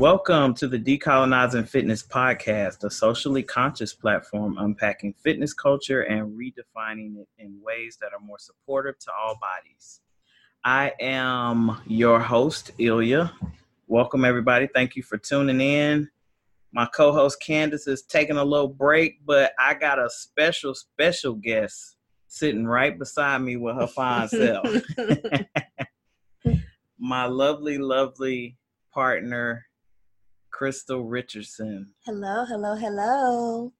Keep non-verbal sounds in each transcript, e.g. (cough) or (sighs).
Welcome to the Decolonizing Fitness Podcast, a socially conscious platform unpacking fitness culture and redefining it in ways that are more supportive to all bodies. I am your host, Ilya. Welcome, everybody. Thank you for tuning in. My co host, Candace, is taking a little break, but I got a special, special guest sitting right beside me with her fine self. (laughs) (laughs) My lovely, lovely partner, Crystal Richardson. Hello, hello, hello.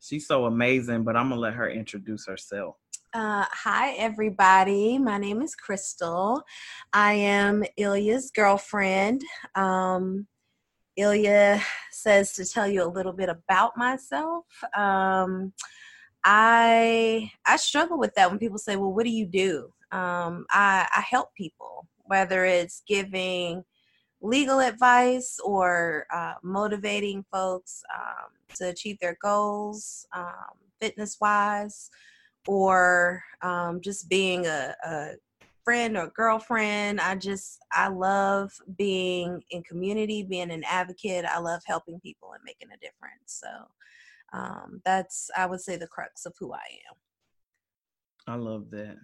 She's so amazing, but I'm gonna let her introduce herself. Uh, hi, everybody. My name is Crystal. I am Ilya's girlfriend. Um, Ilya says to tell you a little bit about myself. Um, I I struggle with that when people say, "Well, what do you do?" Um, I, I help people, whether it's giving legal advice or uh, motivating folks um, to achieve their goals, um, fitness wise, or um, just being a, a friend or girlfriend. I just, I love being in community, being an advocate. I love helping people and making a difference. So um, that's, I would say, the crux of who I am. I love that.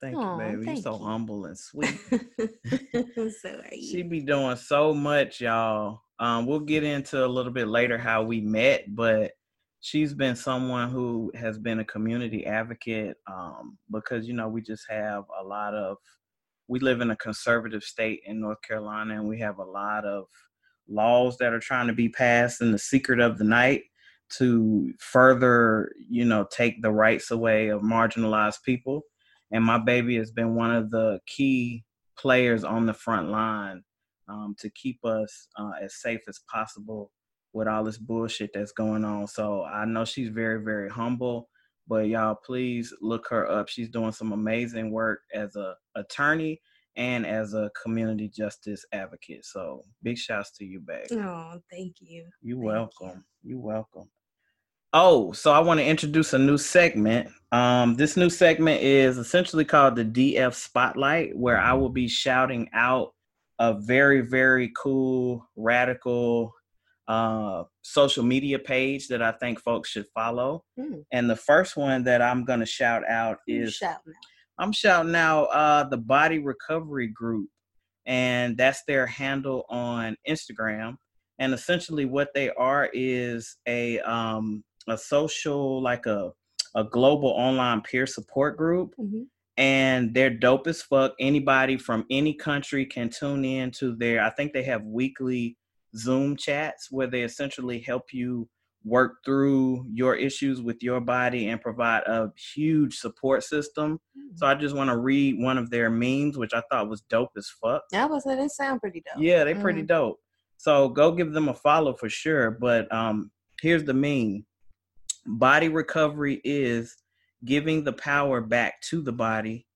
Thank Aww, you, baby. Thank You're so you. humble and (laughs) sweet. so are you. She be doing so much, y'all. Um, we'll get into a little bit later how we met, but she's been someone who has been a community advocate um, because you know we just have a lot of we live in a conservative state in North Carolina and we have a lot of laws that are trying to be passed in the secret of the night to further you know take the rights away of marginalized people and my baby has been one of the key players on the front line um, to keep us uh, as safe as possible with all this bullshit that's going on. So I know she's very, very humble, but y'all please look her up. She's doing some amazing work as a attorney and as a community justice advocate. So big shouts to you, babe. Oh, thank you. You're thank welcome. You. You're welcome. Oh, so I want to introduce a new segment. Um, this new segment is essentially called the DF Spotlight, where I will be shouting out a very, very cool, radical uh, social media page that I think folks should follow. Mm. And the first one that I'm going to shout out is shouting I'm shouting out uh, the Body Recovery Group, and that's their handle on Instagram. And essentially, what they are is a um, a social like a a global online peer support group. Mm-hmm. And they're dope as fuck. Anybody from any country can tune in to their. I think they have weekly Zoom chats where they essentially help you work through your issues with your body and provide a huge support system. Mm-hmm. So I just want to read one of their memes, which I thought was dope as fuck. That was it. They sound pretty dope. Yeah, they're mm-hmm. pretty dope. So go give them a follow for sure. But um, here's the meme body recovery is giving the power back to the body.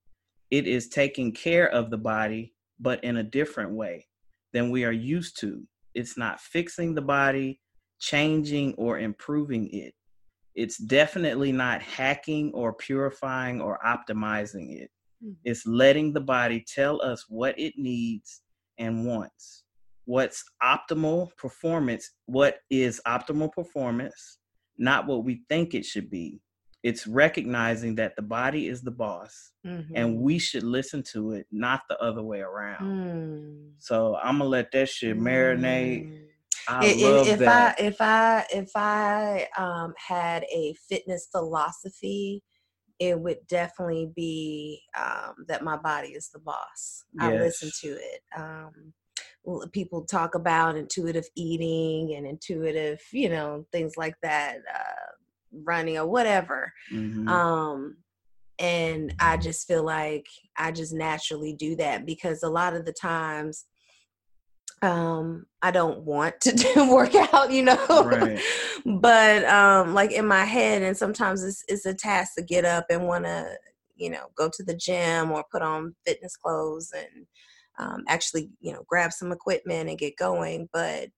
It is taking care of the body, but in a different way than we are used to. It's not fixing the body, changing or improving it. It's definitely not hacking or purifying or optimizing it. Mm-hmm. It's letting the body tell us what it needs and wants. What's optimal performance? What is optimal performance? Not what we think it should be. It's recognizing that the body is the boss mm-hmm. and we should listen to it, not the other way around. Mm. So I'm gonna let that shit marinate. Mm. I if, love if that. I if I if I um, had a fitness philosophy, it would definitely be um, that my body is the boss. Yes. I listen to it. Um, people talk about intuitive eating and intuitive, you know, things like that, uh, running or whatever. Mm-hmm. Um, and I just feel like I just naturally do that because a lot of the times um I don't want to (laughs) do work out, you know. Right. (laughs) but um like in my head and sometimes it's it's a task to get up and want to, you know, go to the gym or put on fitness clothes and um, actually, you know, grab some equipment and get going. But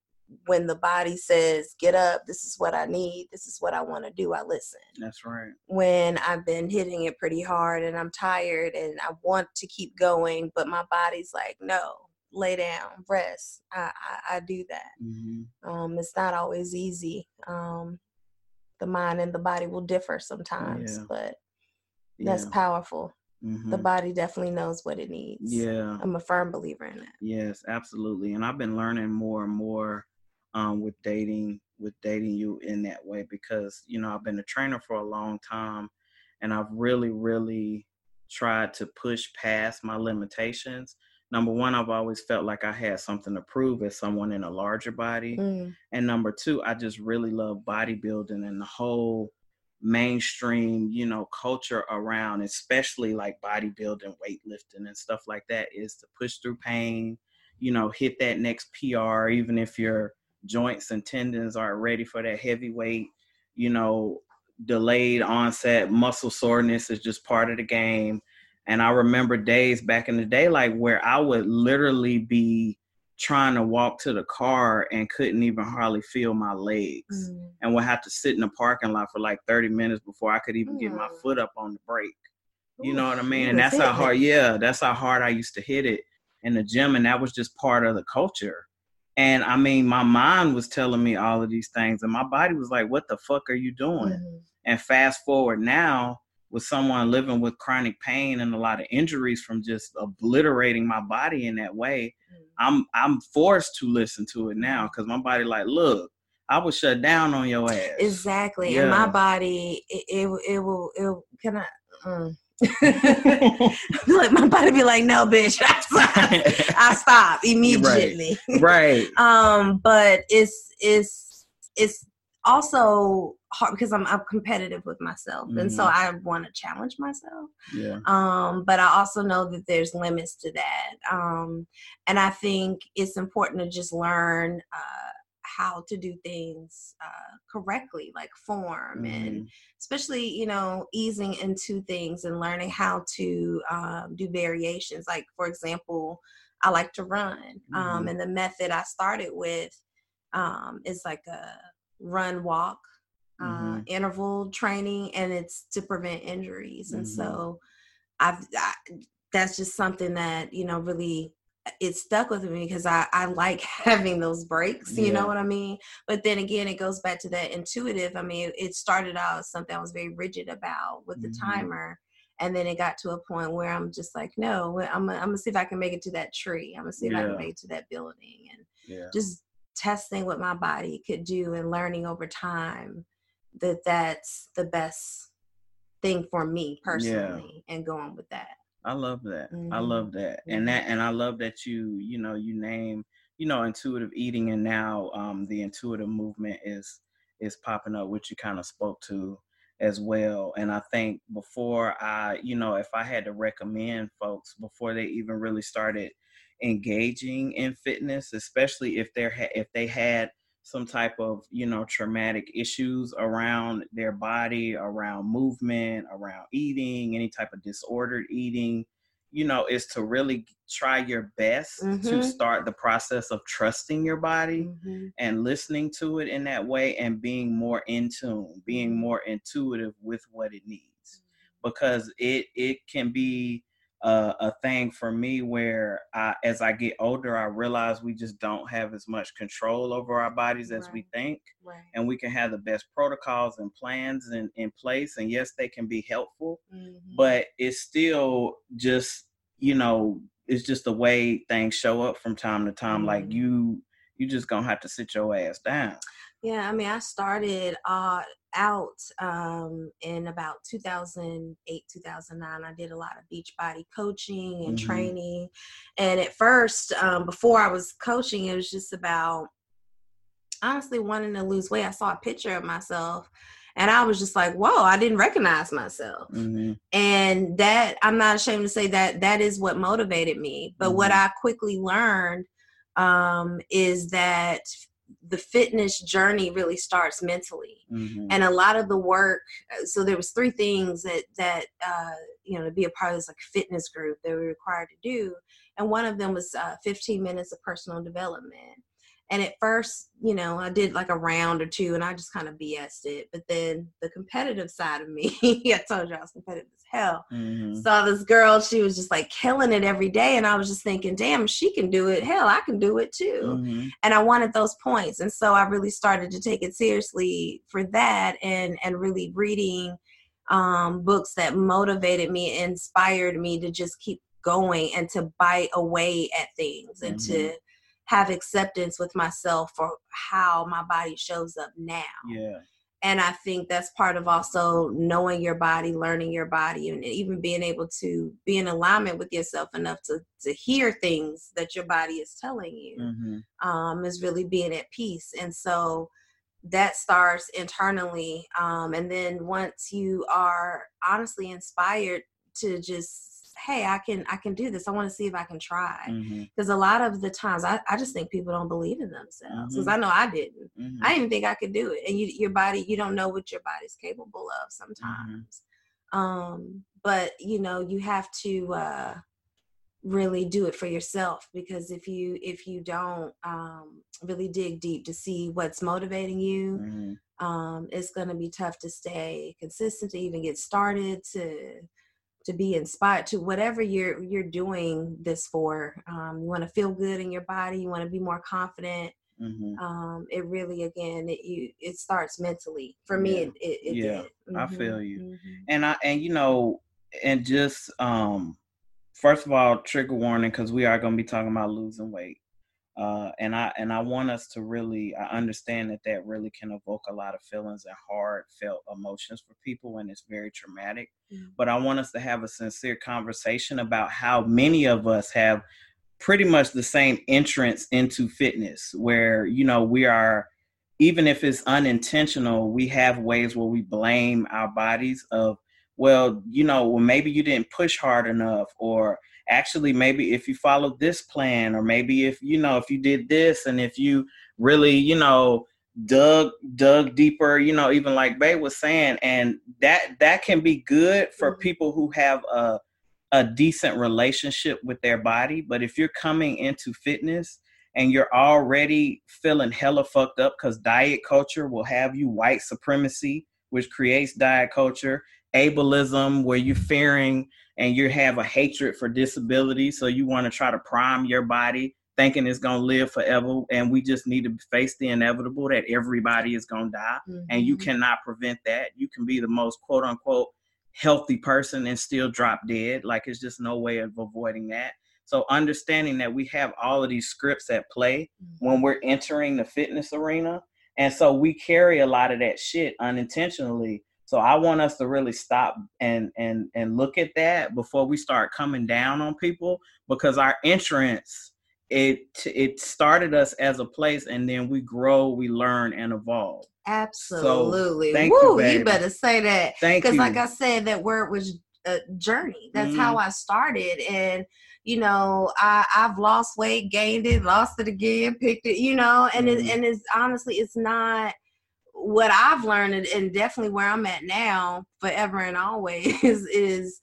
when the body says, get up, this is what I need, this is what I want to do, I listen. That's right. When I've been hitting it pretty hard and I'm tired and I want to keep going, but my body's like, no, lay down, rest. I I, I do that. Mm-hmm. Um, it's not always easy. Um, the mind and the body will differ sometimes, yeah. but yeah. that's powerful. Mm-hmm. The body definitely knows what it needs. Yeah, I'm a firm believer in that. Yes, absolutely. And I've been learning more and more um, with dating with dating you in that way because you know I've been a trainer for a long time, and I've really really tried to push past my limitations number one, I've always felt like I had something to prove as someone in a larger body. Mm. And number two, I just really love bodybuilding and the whole mainstream, you know, culture around, especially like bodybuilding, weightlifting, and stuff like that, is to push through pain, you know, hit that next PR, even if your joints and tendons aren't ready for that heavyweight, you know, delayed onset muscle soreness is just part of the game. And I remember days back in the day, like where I would literally be trying to walk to the car and couldn't even hardly feel my legs mm. and would have to sit in the parking lot for like 30 minutes before I could even mm. get my mm. foot up on the brake. You know what I mean? And that's how hard, yeah, that's how hard I used to hit it in the gym. And that was just part of the culture. And I mean, my mind was telling me all of these things, and my body was like, what the fuck are you doing? Mm-hmm. And fast forward now, with someone living with chronic pain and a lot of injuries from just obliterating my body in that way, mm. I'm I'm forced to listen to it now because my body like, look, I was shut down on your ass. Exactly, yeah. and my body, it it, it will it can I. Mm. (laughs) like my body be like, no, bitch, I (laughs) stop, I stop immediately. Right. (laughs) right. um, but it's it's it's also hard because I'm, I'm competitive with myself mm-hmm. and so mm-hmm. I want to challenge myself. Yeah. Um, but I also know that there's limits to that. Um, and I think it's important to just learn uh, how to do things uh, correctly, like form, mm-hmm. and especially you know easing into things and learning how to um, do variations. Like for example, I like to run, um, mm-hmm. and the method I started with um, is like a run walk uh, mm-hmm. interval training and it's to prevent injuries and mm-hmm. so I've I, that's just something that you know really it stuck with me because I, I like (laughs) having those breaks, you yeah. know what I mean? But then again, it goes back to that intuitive. I mean, it started out as something I was very rigid about with the mm-hmm. timer. And then it got to a point where I'm just like, no, I'm I'm gonna see if I can make it to that tree. I'm gonna see if yeah. I can make it to that building and yeah. just testing what my body could do and learning over time that that's the best thing for me personally yeah. and going with that i love that mm-hmm. i love that and that and i love that you you know you name you know intuitive eating and now um the intuitive movement is is popping up which you kind of spoke to as well and i think before i you know if i had to recommend folks before they even really started engaging in fitness, especially if they're ha- if they had some type of you know traumatic issues around their body, around movement, around eating, any type of disordered eating. You know, is to really try your best mm-hmm. to start the process of trusting your body mm-hmm. and listening to it in that way and being more in tune, being more intuitive with what it needs. Mm-hmm. Because it it can be uh, a thing for me where I, as I get older, I realize we just don't have as much control over our bodies as right. we think. Right. And we can have the best protocols and plans in, in place. And yes, they can be helpful, mm-hmm. but it's still just, you know, it's just the way things show up from time to time. Mm-hmm. Like you, you just gonna have to sit your ass down. Yeah, I mean, I started uh, out um, in about 2008, 2009. I did a lot of BeachBody coaching and mm-hmm. training. And at first, um, before I was coaching, it was just about honestly wanting to lose weight. I saw a picture of myself and I was just like, whoa, I didn't recognize myself. Mm-hmm. And that, I'm not ashamed to say that that is what motivated me. But mm-hmm. what I quickly learned um, is that the fitness journey really starts mentally mm-hmm. and a lot of the work so there was three things that that uh, you know to be a part of this like fitness group that we were required to do and one of them was uh, 15 minutes of personal development and at first, you know, I did like a round or two and I just kind of BS'd it. But then the competitive side of me, (laughs) I told you I was competitive hell. Mm-hmm. Saw this girl, she was just like killing it every day. And I was just thinking, damn, she can do it. Hell, I can do it too. Mm-hmm. And I wanted those points. And so I really started to take it seriously for that and and really reading um, books that motivated me, inspired me to just keep going and to bite away at things and mm-hmm. to have acceptance with myself for how my body shows up now. Yeah. And I think that's part of also knowing your body, learning your body, and even being able to be in alignment with yourself enough to to hear things that your body is telling you. Mm-hmm. Um, is really being at peace. And so that starts internally. Um, and then once you are honestly inspired to just hey i can i can do this i want to see if i can try because mm-hmm. a lot of the times I, I just think people don't believe in themselves because mm-hmm. i know i didn't mm-hmm. i didn't think i could do it and you, your body you don't know what your body's capable of mm-hmm. sometimes um but you know you have to uh really do it for yourself because if you if you don't um really dig deep to see what's motivating you mm-hmm. um it's going to be tough to stay consistent to even get started to to be inspired to whatever you're you're doing this for. Um, you want to feel good in your body. You want to be more confident. Mm-hmm. Um, it really again it you it starts mentally for me. Yeah, it, it, it yeah mm-hmm. I feel you, mm-hmm. and I and you know and just um first of all trigger warning because we are going to be talking about losing weight uh, and I and I want us to really I understand that that really can evoke a lot of feelings and heartfelt emotions for people when it's very traumatic. Mm-hmm. But I want us to have a sincere conversation about how many of us have pretty much the same entrance into fitness, where you know we are even if it's unintentional, we have ways where we blame our bodies of well, you know, well maybe you didn't push hard enough or actually maybe if you followed this plan or maybe if you know if you did this and if you really you know dug dug deeper you know even like bay was saying and that that can be good for mm-hmm. people who have a a decent relationship with their body but if you're coming into fitness and you're already feeling hella fucked up because diet culture will have you white supremacy which creates diet culture ableism where you're fearing and you have a hatred for disability so you want to try to prime your body thinking it's going to live forever and we just need to face the inevitable that everybody is going to die mm-hmm. and you mm-hmm. cannot prevent that you can be the most quote unquote healthy person and still drop dead like it's just no way of avoiding that so understanding that we have all of these scripts at play mm-hmm. when we're entering the fitness arena and so we carry a lot of that shit unintentionally so I want us to really stop and and and look at that before we start coming down on people because our entrance it it started us as a place and then we grow, we learn and evolve. Absolutely. So, Woo, you, you, better say that. Thank you. Because like I said, that word was a journey. That's mm-hmm. how I started. And you know, I, I've lost weight, gained it, lost it again, picked it, you know, and mm-hmm. it, and it's honestly it's not what I've learned and definitely where I'm at now, forever and always, (laughs) is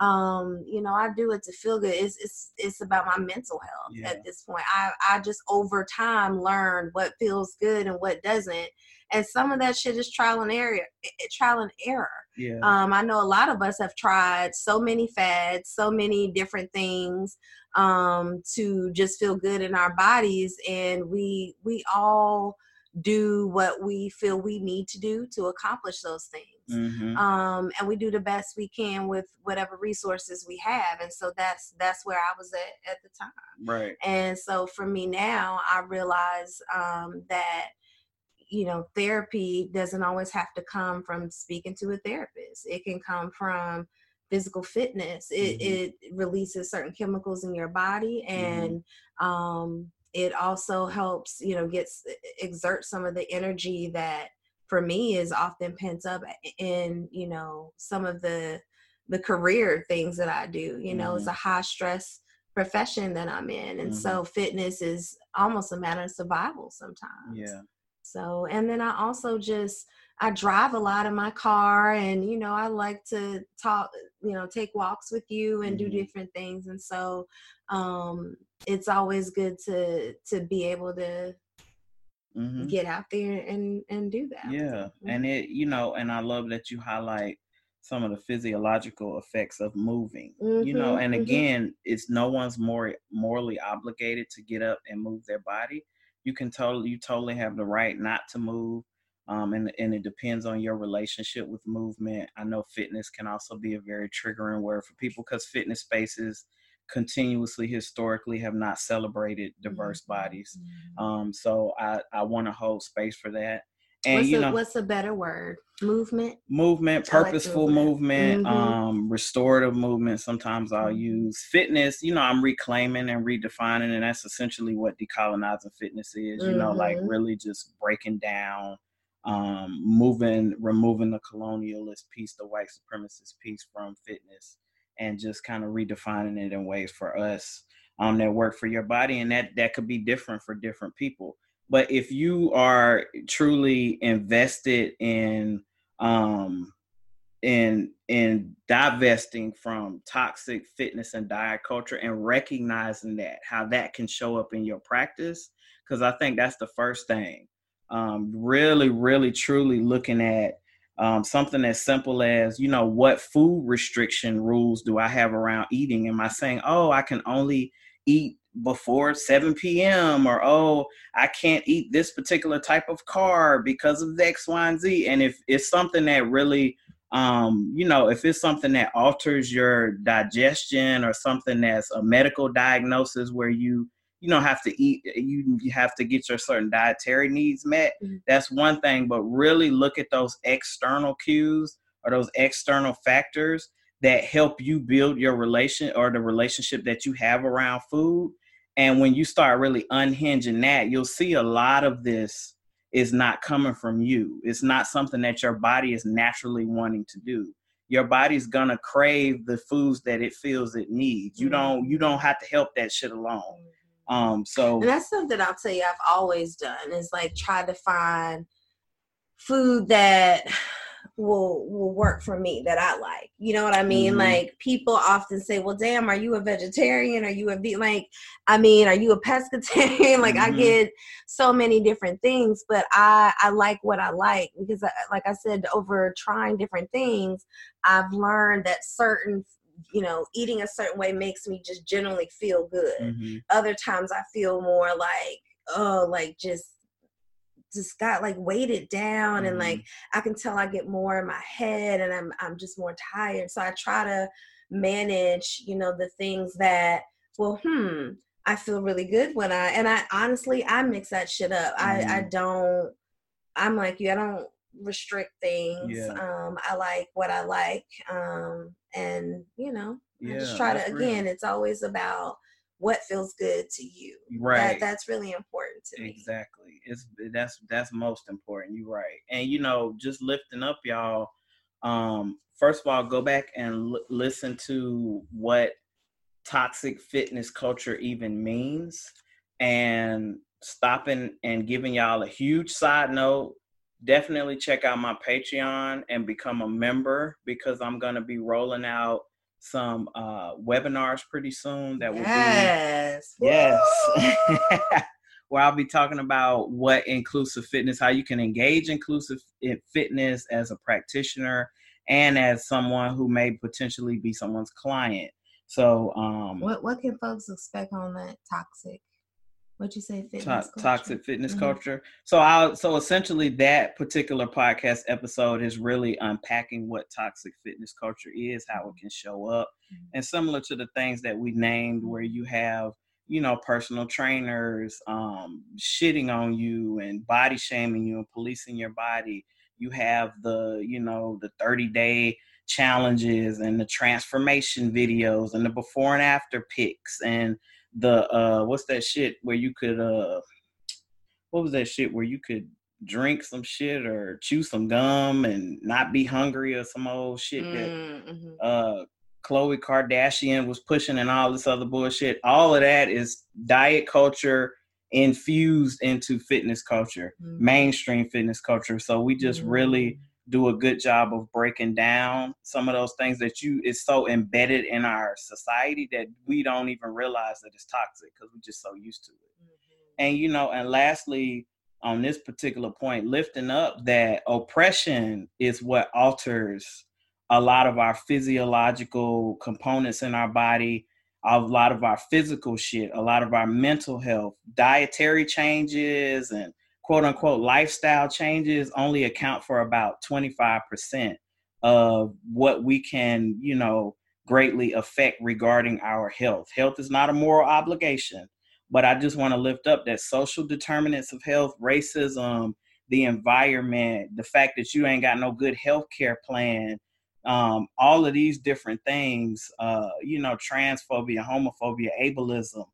um, you know, I do it to feel good. It's it's it's about my mental health yeah. at this point. I I just over time learn what feels good and what doesn't. And some of that shit is trial and error eh, eh, trial and error. Yeah. Um, I know a lot of us have tried so many fads, so many different things um to just feel good in our bodies and we we all do what we feel we need to do to accomplish those things. Mm-hmm. Um, and we do the best we can with whatever resources we have. And so that's that's where I was at at the time. Right. And so for me now, I realize um, that you know therapy doesn't always have to come from speaking to a therapist. It can come from physical fitness. It, mm-hmm. it releases certain chemicals in your body mm-hmm. and mm-hmm. um, it also helps you know gets exert some of the energy that for me is often pent up in you know some of the the career things that i do you know mm-hmm. it's a high stress profession that i'm in and mm-hmm. so fitness is almost a matter of survival sometimes yeah so and then i also just i drive a lot in my car and you know i like to talk you know take walks with you and mm-hmm. do different things and so um it's always good to to be able to mm-hmm. get out there and and do that. Yeah, mm-hmm. and it you know, and I love that you highlight some of the physiological effects of moving mm-hmm, you know and mm-hmm. again mm-hmm. it's no one's more morally obligated to get up and move their body you can totally you totally have the right not to move um, and, and it depends on your relationship with movement i know fitness can also be a very triggering word for people because fitness spaces continuously historically have not celebrated diverse mm-hmm. bodies mm-hmm. um, so i i want to hold space for that and what's you know, a, what's a better word? Movement. Movement, purposeful like movement, mm-hmm. um, restorative movement. Sometimes I'll mm-hmm. use fitness. You know, I'm reclaiming and redefining, and that's essentially what decolonizing fitness is. You mm-hmm. know, like mm-hmm. really just breaking down, um, moving, removing the colonialist piece, the white supremacist piece from fitness, and just kind of redefining it in ways for us um, that work for your body, and that that could be different for different people. But if you are truly invested in um in in divesting from toxic fitness and diet culture and recognizing that how that can show up in your practice because i think that's the first thing. Um, really really truly looking at um, something as simple as you know what food restriction rules do i have around eating am i saying oh i can only eat before 7 p.m. or oh, I can't eat this particular type of carb because of X, Y, and Z. And if it's something that really um, you know, if it's something that alters your digestion or something that's a medical diagnosis where you you don't have to eat you, you have to get your certain dietary needs met mm-hmm. that's one thing but really look at those external cues or those external factors that help you build your relation or the relationship that you have around food and when you start really unhinging that, you'll see a lot of this is not coming from you. It's not something that your body is naturally wanting to do. Your body's gonna crave the foods that it feels it needs. You don't you don't have to help that shit alone. Um so and that's something I'll tell you I've always done is like try to find food that (sighs) will will work for me that I like. You know what I mean? Mm-hmm. Like people often say, "Well, damn, are you a vegetarian? Are you a vegan? Like, I mean, are you a pescatarian?" (laughs) like, mm-hmm. I get so many different things, but I I like what I like because, I, like I said, over trying different things, I've learned that certain you know eating a certain way makes me just generally feel good. Mm-hmm. Other times, I feel more like oh, like just just got like weighted down mm-hmm. and like mm-hmm. I can tell I get more in my head and I'm I'm just more tired. So I try to manage, you know, the things that well, hmm, I feel really good when I and I honestly I mix that shit up. Mm-hmm. I I mm-hmm. don't I'm like you, I don't restrict things. Yeah. Um I like what I like. Um and you know, yeah, I just try to again, real. it's always about what feels good to you. Right. That, that's really important to me. Exactly. It's that's that's most important. You're right. And you know, just lifting up y'all. Um, first of all, go back and l- listen to what toxic fitness culture even means, and stopping and giving y'all a huge side note. Definitely check out my Patreon and become a member because I'm gonna be rolling out some uh, webinars pretty soon that will yes. be yes yes, (laughs) where I'll be talking about what inclusive fitness, how you can engage inclusive fitness as a practitioner and as someone who may potentially be someone's client. So, um, what what can folks expect on that toxic what you say? Fitness to- toxic fitness mm-hmm. culture. So i so essentially that particular podcast episode is really unpacking what toxic fitness culture is how it can show up mm-hmm. and similar to the things that we named where you have you know personal trainers um shitting on you and body shaming you and policing your body. You have the you know the 30 day challenges and the transformation videos and the before and after pics and the uh what's that shit where you could uh what was that shit where you could drink some shit or chew some gum and not be hungry or some old shit that mm-hmm. uh Khloe Kardashian was pushing and all this other bullshit. All of that is diet culture infused into fitness culture, mm-hmm. mainstream fitness culture. So we just mm-hmm. really do a good job of breaking down some of those things that you is so embedded in our society that we don't even realize that it's toxic because we're just so used to it. Mm-hmm. And you know, and lastly, on this particular point, lifting up that oppression is what alters a lot of our physiological components in our body, a lot of our physical shit, a lot of our mental health, dietary changes, and quote unquote lifestyle changes only account for about 25% of what we can, you know, greatly affect regarding our health. Health is not a moral obligation, but I just want to lift up that social determinants of health, racism, the environment, the fact that you ain't got no good health care plan, um, all of these different things, uh, you know, transphobia, homophobia, ableism,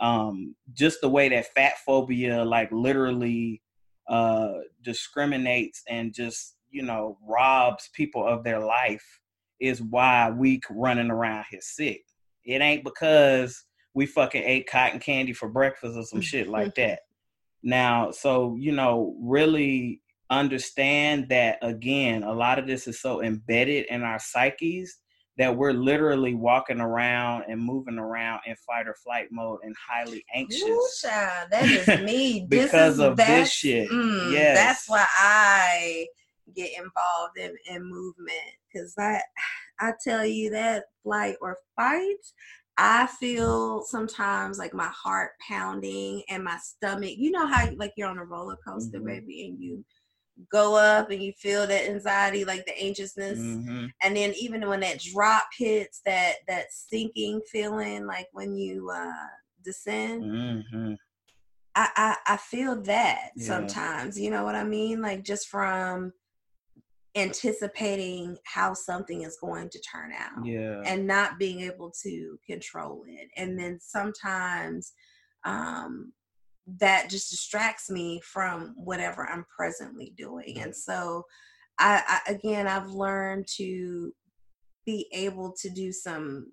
um, just the way that fat phobia, like literally uh, discriminates and just, you know, robs people of their life is why we running around here sick. It ain't because we fucking ate cotton candy for breakfast or some shit like (laughs) that. Now, so, you know, really understand that again, a lot of this is so embedded in our psyches that we're literally walking around and moving around in fight or flight mode and highly anxious. Ooh, child, that is (laughs) me. because of this shit. Mm, yes. That's why I get involved in, in movement. Cause I I tell you that flight or fight, I feel sometimes like my heart pounding and my stomach. You know how like you're on a roller coaster, mm-hmm. baby, and you go up and you feel that anxiety like the anxiousness mm-hmm. and then even when that drop hits that that sinking feeling like when you uh descend mm-hmm. I, I i feel that yeah. sometimes you know what i mean like just from anticipating how something is going to turn out yeah and not being able to control it and then sometimes um that just distracts me from whatever I'm presently doing. And so, I, I, again, I've learned to be able to do some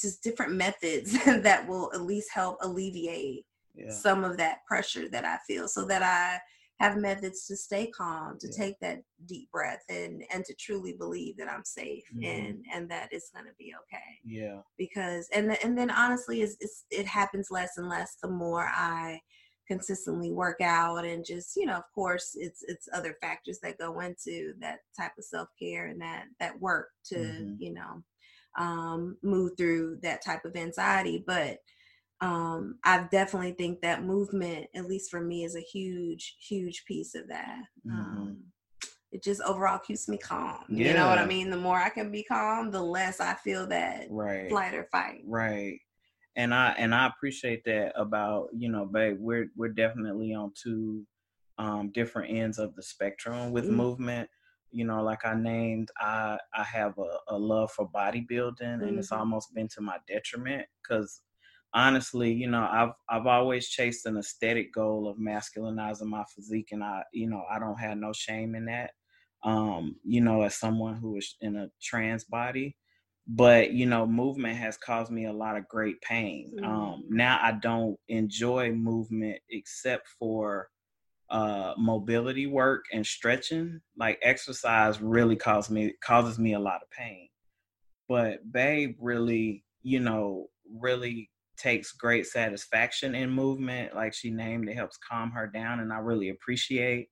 just different methods (laughs) that will at least help alleviate yeah. some of that pressure that I feel, so that I have methods to stay calm, to yeah. take that deep breath, and and to truly believe that I'm safe mm-hmm. and and that it's gonna be okay. Yeah. Because and and then honestly, it's, it's it happens less and less the more I consistently work out and just you know of course it's it's other factors that go into that type of self-care and that that work to mm-hmm. you know um move through that type of anxiety but um, I definitely think that movement, at least for me, is a huge, huge piece of that. Mm-hmm. Um, it just overall keeps me calm. Yeah. You know what I mean? The more I can be calm, the less I feel that right. flight or fight. Right. And I and I appreciate that about you know, babe. We're we're definitely on two um, different ends of the spectrum with mm-hmm. movement you know like i named i i have a, a love for bodybuilding and mm-hmm. it's almost been to my detriment because honestly, you know, I've I've always chased an aesthetic goal of masculinizing my physique, and I, you know, I don't have no shame in that. Um, you know, as someone who is in a trans body, but you know, movement has caused me a lot of great pain. Um, mm-hmm. Um, now I don't enjoy movement except for uh, mobility work and stretching. Like exercise really causes me causes me a lot of pain. But babe really, you know, really takes great satisfaction in movement like she named it helps calm her down and i really appreciate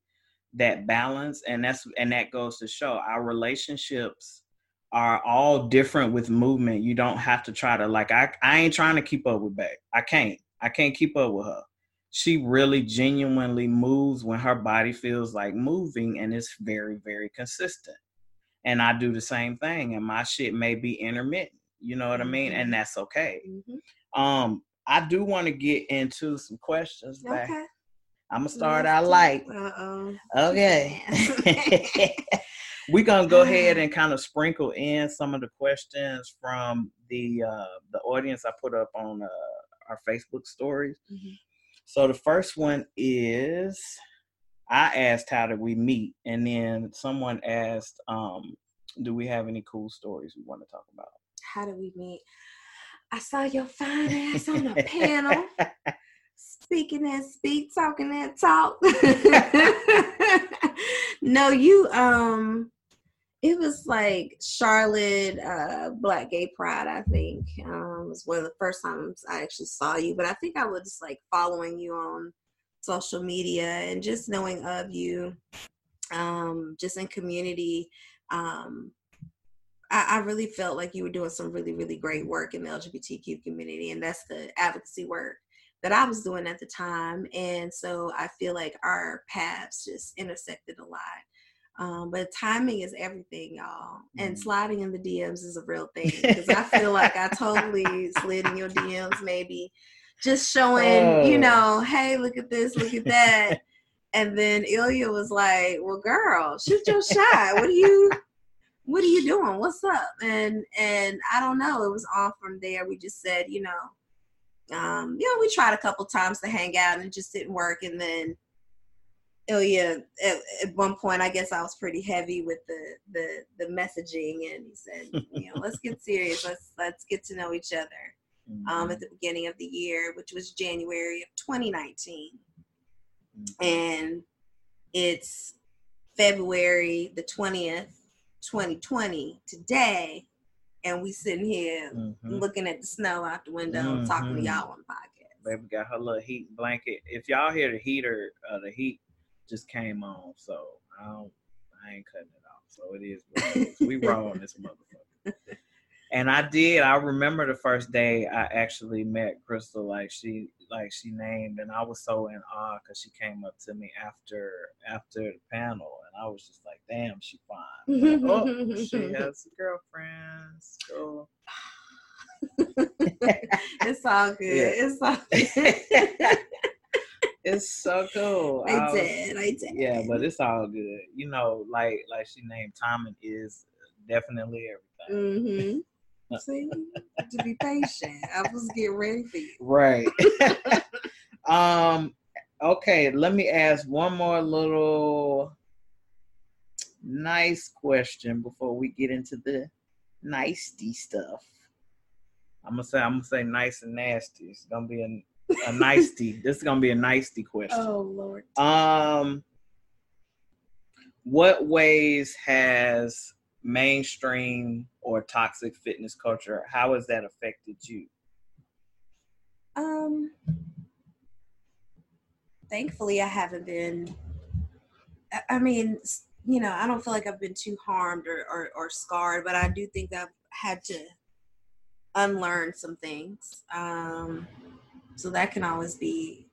that balance and that's and that goes to show our relationships are all different with movement. You don't have to try to like i, I ain't trying to keep up with Beck. i can't. I can't keep up with her. She really genuinely moves when her body feels like moving and it's very very consistent. And i do the same thing and my shit may be intermittent. You know what i mean? And mm-hmm. that's okay. Mm-hmm. Um, I do want to get into some questions. Okay. Back. I'm gonna start out light. Uh-oh. Okay. (laughs) We're gonna go ahead and kind of sprinkle in some of the questions from the uh, the audience I put up on uh, our Facebook stories. Mm-hmm. So the first one is I asked how did we meet, and then someone asked, um, do we have any cool stories we want to talk about? How did we meet? I saw your fine ass on the panel, (laughs) speaking that speak, talking that talk. (laughs) no, you um it was like Charlotte uh Black Gay Pride, I think. Um was one of the first times I actually saw you. But I think I was just like following you on social media and just knowing of you, um, just in community. Um, I, I really felt like you were doing some really, really great work in the LGBTQ community, and that's the advocacy work that I was doing at the time. And so I feel like our paths just intersected a lot. Um, but timing is everything, y'all. And mm. sliding in the DMs is a real thing because I feel like I (laughs) totally slid in your DMs, maybe just showing, oh. you know, hey, look at this, look at that. (laughs) and then Ilya was like, "Well, girl, shoot your shot. What are you, what are you doing? What's up?" And and I don't know. It was on from there. We just said, you know, um, you know, we tried a couple times to hang out and it just didn't work. And then Ilya, at, at, one point, I guess I was pretty heavy with the the the messaging, and he said, you know, let's get serious. Let's let's get to know each other. Mm-hmm. Um, at the beginning of the year, which was January of 2019, mm-hmm. and it's February the 20th, 2020 today, and we sitting here mm-hmm. looking at the snow out the window, talking to mm-hmm. y'all on podcast. Baby got her little heat blanket. If y'all hear the heater, uh, the heat just came on, so I don't, I ain't cutting it off. So it is it is. we roll on this motherfucker. (laughs) And I did. I remember the first day I actually met Crystal. Like she, like she named, and I was so in awe because she came up to me after after the panel, and I was just like, "Damn, she fine." oh, she (laughs) has girlfriends. So. (laughs) it's all (laughs) good. Yeah. It's all good. it's so cool. I, I did. I did. Yeah, but it's all good. You know, like like she named timing is definitely everything. Mm-hmm. See, to be patient. I was getting ready for you. Right. (laughs) (laughs) um. Okay. Let me ask one more little nice question before we get into the nicety stuff. I'm gonna say I'm gonna say nice and nasty. It's gonna be a a nicety. (laughs) this is gonna be a nicety question. Oh Lord. Um, what ways has mainstream or toxic fitness culture? How has that affected you? Um, thankfully, I haven't been. I mean, you know, I don't feel like I've been too harmed or, or, or scarred, but I do think I've had to unlearn some things. Um, so that can always be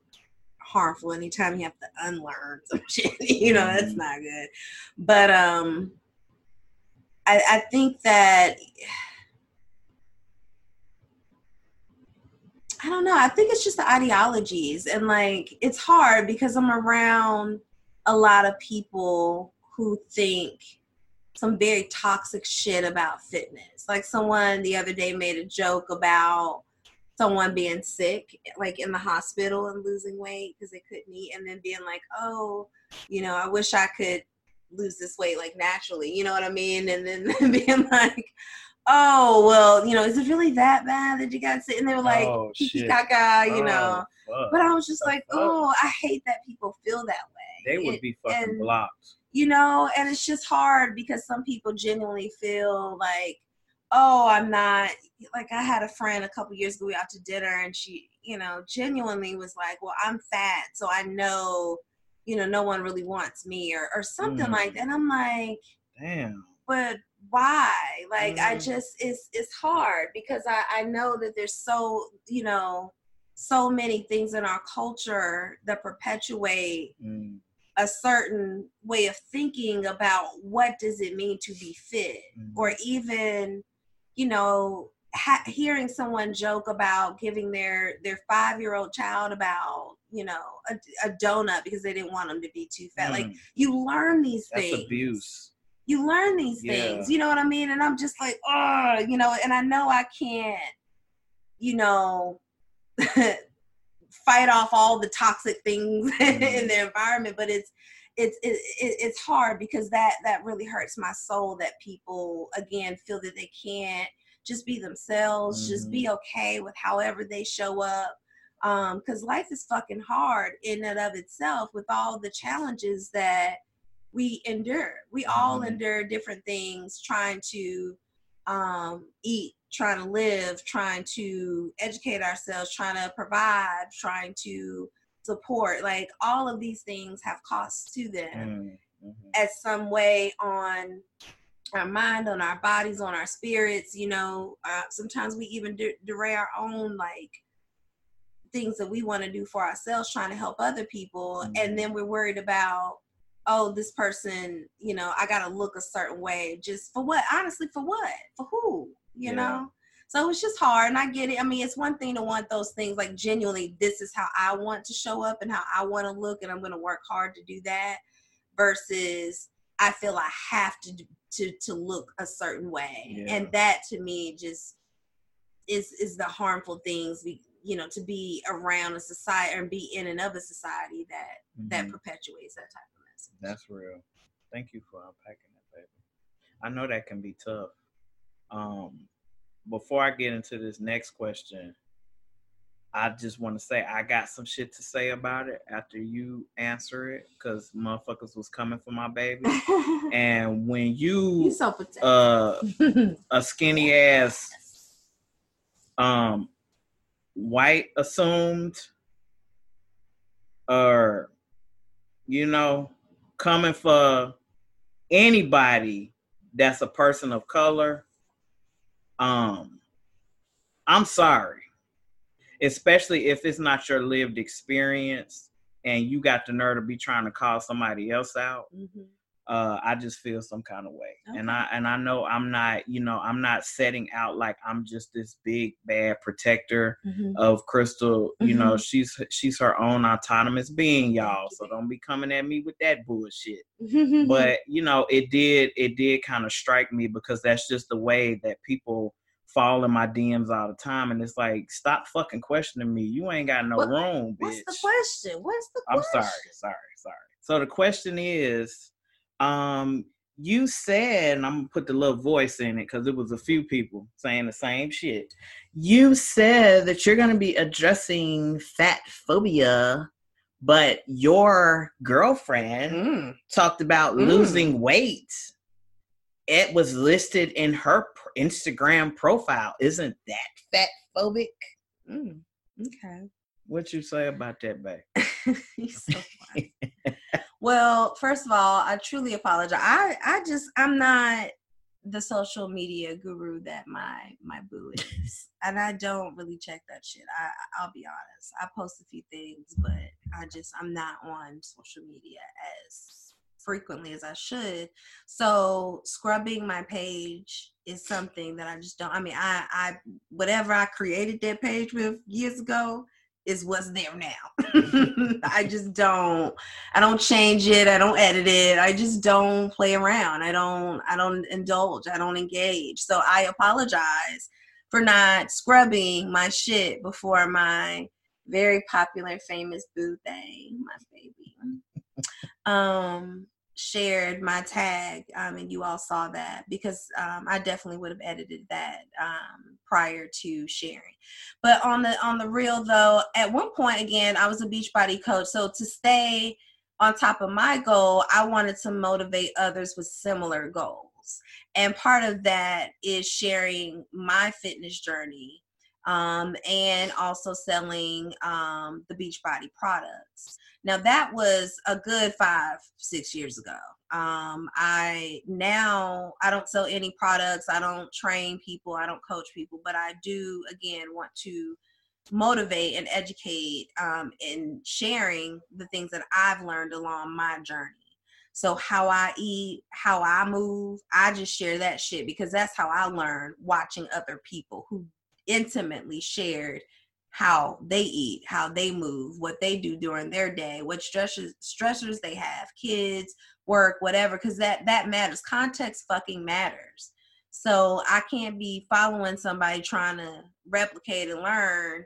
harmful anytime you have to unlearn some (laughs) shit. you know, that's not good. But um I, I think that I don't know. I think it's just the ideologies and like it's hard because I'm around a lot of people who think some very toxic shit about fitness. Like someone the other day made a joke about someone being sick, like in the hospital and losing weight because they couldn't eat, and then being like, oh, you know, I wish I could lose this weight like naturally, you know what I mean? And then (laughs) being like, oh, well, you know, is it really that bad that you got sick? And they were like, oh, kaka, you oh, know. Fuck. But I was just like, oh, I hate that people feel that way. They would be fucking and, blocked. You know, and it's just hard because some people genuinely feel like oh, I'm not like I had a friend a couple years ago we out to dinner and she, you know, genuinely was like, Well, I'm fat, so I know, you know, no one really wants me or or something mm. like that. And I'm like, Damn. But why? Like mm. I just it's it's hard because I, I know that there's so, you know, so many things in our culture that perpetuate mm a certain way of thinking about what does it mean to be fit mm or even you know, ha- hearing someone joke about giving their their five year old child about you know a, a, donut because they didn't want them to be too fat. Mm. Like you learn these That's things. abuse. You learn these yeah. things. You know what I mean? And I'm just like, oh, you know, and I know I can't, you know. (laughs) fight off all the toxic things (laughs) mm. in the environment but it's it's it, it's hard because that that really hurts my soul that people again feel that they can't just be themselves mm-hmm. just be mm-hmm. okay with however they show up um because life is fucking hard in and of itself with all the challenges that we endure we all mm-hmm. endure different things trying to um eat trying to live trying to educate ourselves trying to provide trying to support. Like all of these things have costs to them mm-hmm. at some way on our mind, on our bodies, on our spirits. You know, uh, sometimes we even de- derail our own like things that we want to do for ourselves, trying to help other people, mm-hmm. and then we're worried about oh, this person, you know, I gotta look a certain way just for what? Honestly, for what? For who? You yeah. know? So it's just hard, and I get it. I mean, it's one thing to want those things like genuinely, this is how I want to show up and how I want to look, and I'm going to work hard to do that. Versus, I feel I have to to to look a certain way, yeah. and that to me just is is the harmful things. we You know, to be around a society and be in and of a society that mm-hmm. that perpetuates that type of message. That's real. Thank you for unpacking that, baby. I know that can be tough. Um, before I get into this next question, I just want to say I got some shit to say about it after you answer it because motherfuckers was coming for my baby. (laughs) and when you so uh (laughs) a skinny ass um white assumed or you know coming for anybody that's a person of color um i'm sorry especially if it's not your lived experience and you got the nerve to be trying to call somebody else out mm-hmm. uh, I just feel some kind of way, okay. and I and I know I'm not, you know, I'm not setting out like I'm just this big bad protector mm-hmm. of Crystal. Mm-hmm. You know, mm-hmm. she's she's her own autonomous being, y'all. So don't be coming at me with that bullshit. (laughs) but you know, it did it did kind of strike me because that's just the way that people fall in my DMs all the time, and it's like, stop fucking questioning me. You ain't got no what, room, bitch. What's the question? What's the question? I'm sorry, sorry, sorry. So the question is, um, you said, and I'm gonna put the little voice in it because it was a few people saying the same shit. You said that you're gonna be addressing fat phobia, but your girlfriend mm. talked about mm. losing weight it was listed in her Instagram profile. Isn't that fat phobic? Mm, okay. What you say about that, babe? (laughs) so well, first of all, I truly apologize. I I just I'm not the social media guru that my my boo (laughs) is, and I don't really check that shit. I I'll be honest. I post a few things, but I just I'm not on social media as frequently as I should. So scrubbing my page is something that I just don't. I mean, I I whatever I created that page with years ago is what's there now. (laughs) I just don't I don't change it, I don't edit it. I just don't play around. I don't I don't indulge. I don't engage. So I apologize for not scrubbing my shit before my very popular famous boo thing, my baby. Um shared my tag um, and you all saw that because um, i definitely would have edited that um, prior to sharing. But on the on the real though at one point again i was a beachbody coach so to stay on top of my goal i wanted to motivate others with similar goals. And part of that is sharing my fitness journey um, and also selling um, the Beachbody products. Now that was a good five, six years ago. Um, I now I don't sell any products. I don't train people. I don't coach people, but I do again want to motivate and educate um, in sharing the things that I've learned along my journey. So how I eat, how I move, I just share that shit because that's how I learn watching other people who intimately shared how they eat, how they move, what they do during their day, what stressors stressors they have, kids, work, whatever, because that that matters. Context fucking matters. So I can't be following somebody trying to replicate and learn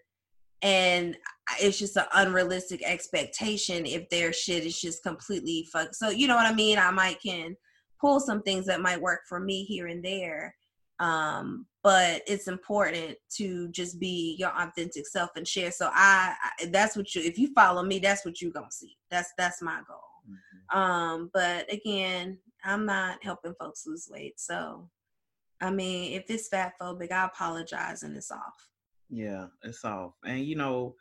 and it's just an unrealistic expectation if their shit is just completely fuck. So you know what I mean? I might can pull some things that might work for me here and there. Um, but it's important to just be your authentic self and share. So I, I, that's what you if you follow me that's what you're gonna see. That's that's my goal. Mm-hmm. um but again i'm not helping folks lose weight. So i mean if it's fat phobic i apologize and it's off. Yeah it's off. And you know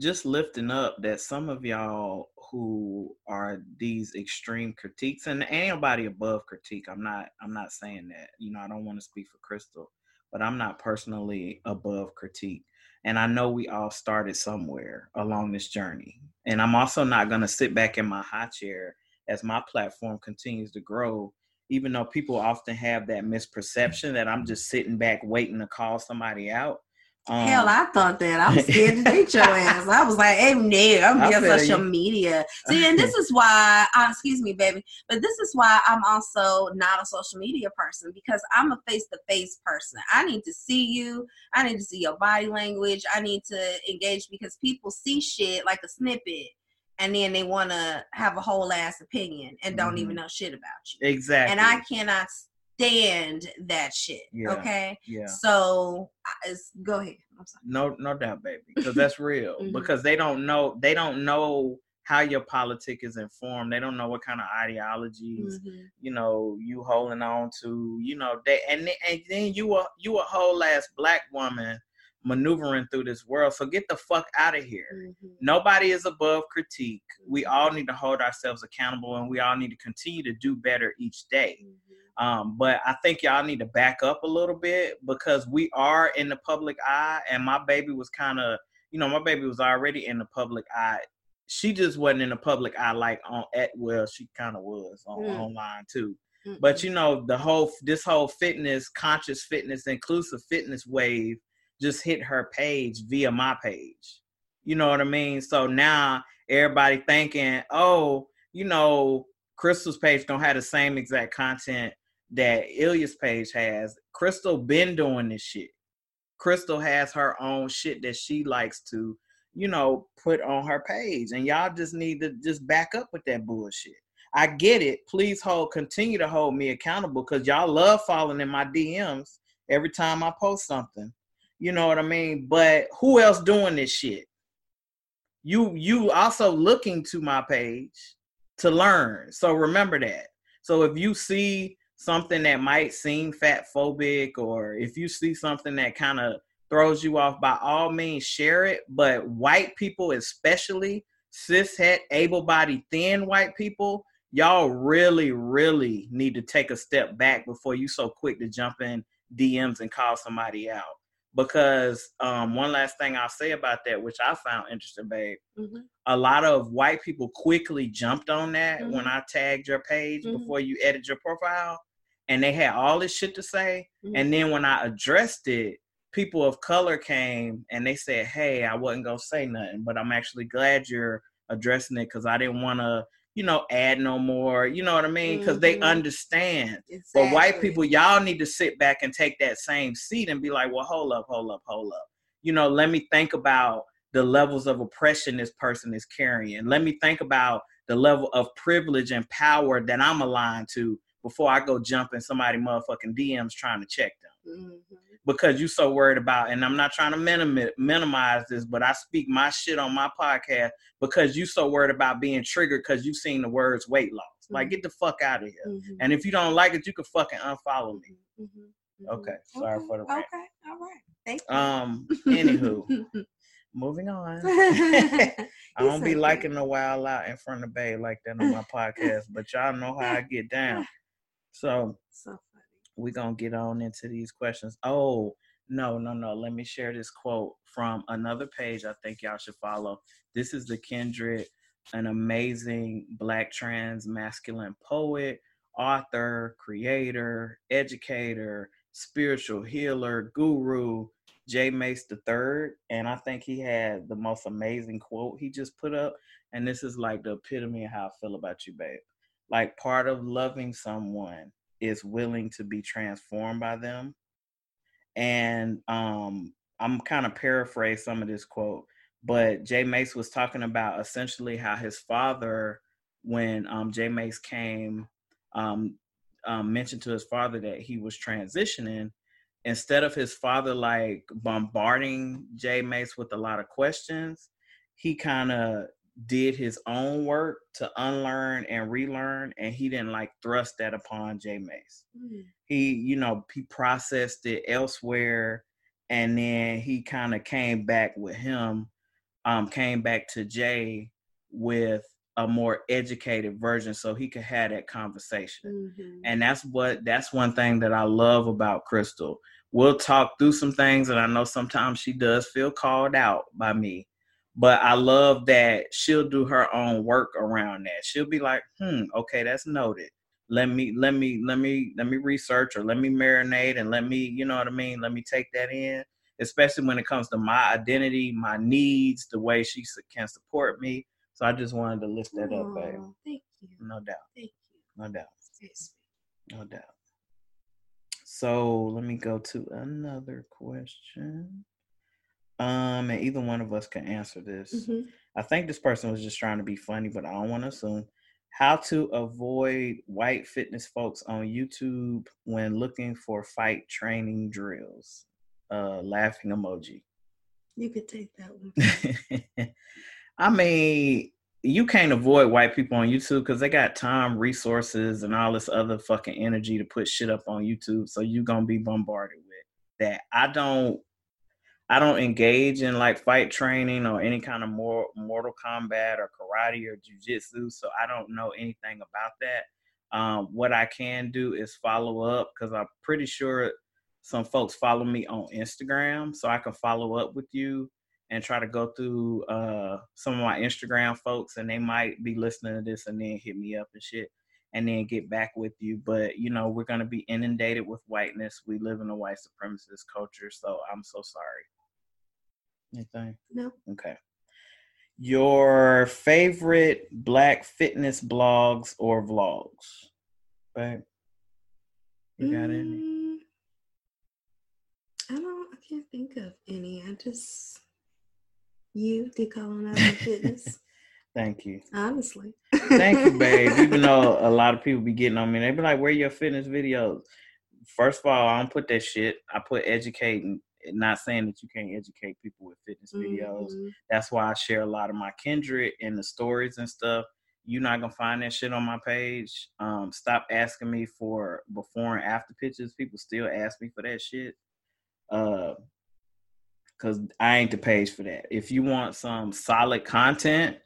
just lifting up that some of y'all who are these extreme critiques and anybody above critique i'm not i'm not saying that you know i don't want to speak for crystal but i'm not personally above critique and i know we all started somewhere along this journey and i'm also not going to sit back in my high chair as my platform continues to grow even though people often have that misperception that i'm just sitting back waiting to call somebody out um, Hell, I thought that. I was scared to date your ass. I was like, hey, (laughs) no, I'm just social you. media. (laughs) See, and this is why, uh, excuse me, baby, but this is why I'm also not a social media person because I'm a face to face person. I need to see you. I need to see your body language. I need to engage because people see shit like a snippet and then they want to have a whole ass opinion and don't mm-hmm. even know shit about you. Exactly. And I cannot stand that shit. Yeah, okay. Yeah. So go ahead. No, no doubt, baby, because that's real. mm-hmm. Because they don't know. They don't know how your politic is informed. They don't know what kind of ideologies mm-hmm. you know you holding on to. You know they and and then you a you a whole ass black woman maneuvering through this world. So get the fuck out of here. Mm-hmm. Nobody is above critique. We mm-hmm. all need to hold ourselves accountable and we all need to continue to do better each day. Mm-hmm. Um, but I think y'all need to back up a little bit because we are in the public eye and my baby was kind of, you know, my baby was already in the public eye. She just wasn't in the public eye like on at well, she kind of was on mm. online too. But you know, the whole this whole fitness, conscious fitness, inclusive fitness wave just hit her page via my page. You know what I mean? So now everybody thinking, oh, you know, Crystal's page don't have the same exact content that Ilya's page has. Crystal been doing this shit. Crystal has her own shit that she likes to, you know, put on her page. And y'all just need to just back up with that bullshit. I get it. Please hold continue to hold me accountable because y'all love following in my DMs every time I post something. You know what I mean? But who else doing this shit? You you also looking to my page to learn. So remember that. So if you see something that might seem fat phobic or if you see something that kind of throws you off, by all means share it. But white people, especially cishet, able-bodied, thin white people, y'all really, really need to take a step back before you so quick to jump in DMs and call somebody out because um, one last thing I'll say about that, which I found interesting, babe, mm-hmm. a lot of white people quickly jumped on that mm-hmm. when I tagged your page mm-hmm. before you edit your profile, and they had all this shit to say. Mm-hmm. And then when I addressed it, people of color came and they said, "Hey, I wasn't gonna say nothing, but I'm actually glad you're addressing it because I didn't want to." you know, add no more. You know what I mean? Because mm-hmm. they understand. Exactly. But white people, y'all need to sit back and take that same seat and be like, well, hold up, hold up, hold up. You know, let me think about the levels of oppression this person is carrying. Let me think about the level of privilege and power that I'm aligned to before I go jump in somebody motherfucking DMs trying to check them. Mm-hmm because you so worried about and i'm not trying to minim- minimize this but i speak my shit on my podcast because you so worried about being triggered because you've seen the words weight loss mm-hmm. like get the fuck out of here mm-hmm. and if you don't like it you can fucking unfollow me mm-hmm. mm-hmm. okay sorry okay. for the rant. okay all right thank you um anywho (laughs) moving on (laughs) i don't be liking the wild out in front of bay like that on my (laughs) podcast but y'all know how i get down so, so we're gonna get on into these questions. Oh, no, no, no. Let me share this quote from another page I think y'all should follow. This is the Kindred, an amazing black trans masculine poet, author, creator, educator, spiritual healer, guru, J Mase the third. And I think he had the most amazing quote he just put up. And this is like the epitome of how I feel about you, babe. Like part of loving someone is willing to be transformed by them. And um, I'm kind of paraphrase some of this quote, but J Mase was talking about essentially how his father, when um, J Mase came, um, um, mentioned to his father that he was transitioning. Instead of his father like bombarding J Mase with a lot of questions, he kind of did his own work to unlearn and relearn and he didn't like thrust that upon J Mase. Mm. He, you know, he processed it elsewhere and then he kind of came back with him um, came back to Jay with a more educated version so he could have that conversation. Mm-hmm. And that's what that's one thing that I love about Crystal. We'll talk through some things and I know sometimes she does feel called out by me. But I love that she'll do her own work around that. She'll be like, "Hmm, okay, that's noted. Let me let me let me let me research or let me marinate and let me, you know what I mean? Let me take that in." Especially when it comes to my identity, my needs, the way she can support me so I just wanted to lift that up, babe. Thank you. No doubt. Thank you. No doubt. No doubt. So let me go to another question. Um, and either one of us can answer this. Mm-hmm. I think this person was just trying to be funny, but I don't want to assume. How to avoid white fitness folks on YouTube when looking for fight training drills. Uh, laughing emoji. You could take that one. (laughs) I mean, you can't avoid white people on YouTube because they got time, resources, and all this other fucking energy to put shit up on YouTube. So you're gonna be bombarded with that. I don't I don't engage in like fight training or any kind of more Mortal Kombat or karate or jujitsu, so I don't know anything about that. Um, what I can do is follow up because I'm pretty sure some folks follow me on Instagram, so I can follow up with you and try to go through uh, some of my Instagram folks, and they might be listening to this and then hit me up and shit, and then get back with you. But you know, we're gonna be inundated with whiteness. We live in a white supremacist culture, so I'm so sorry. Anything? No. Okay. Your favorite black fitness blogs or vlogs, babe? You got mm, any? I don't. I can't think of any. I just you decolonizing fitness. (laughs) Thank you. Honestly. Thank you, babe. Even (laughs) though a lot of people be getting on me, they be like, "Where your fitness videos?" First of all, I don't put that shit. I put educating. Not saying that you can't educate people with fitness videos. Mm-hmm. That's why I share a lot of my kindred and the stories and stuff. You're not gonna find that shit on my page. Um, stop asking me for before and after pictures. People still ask me for that shit. Uh, because I ain't the page for that. If you want some solid content,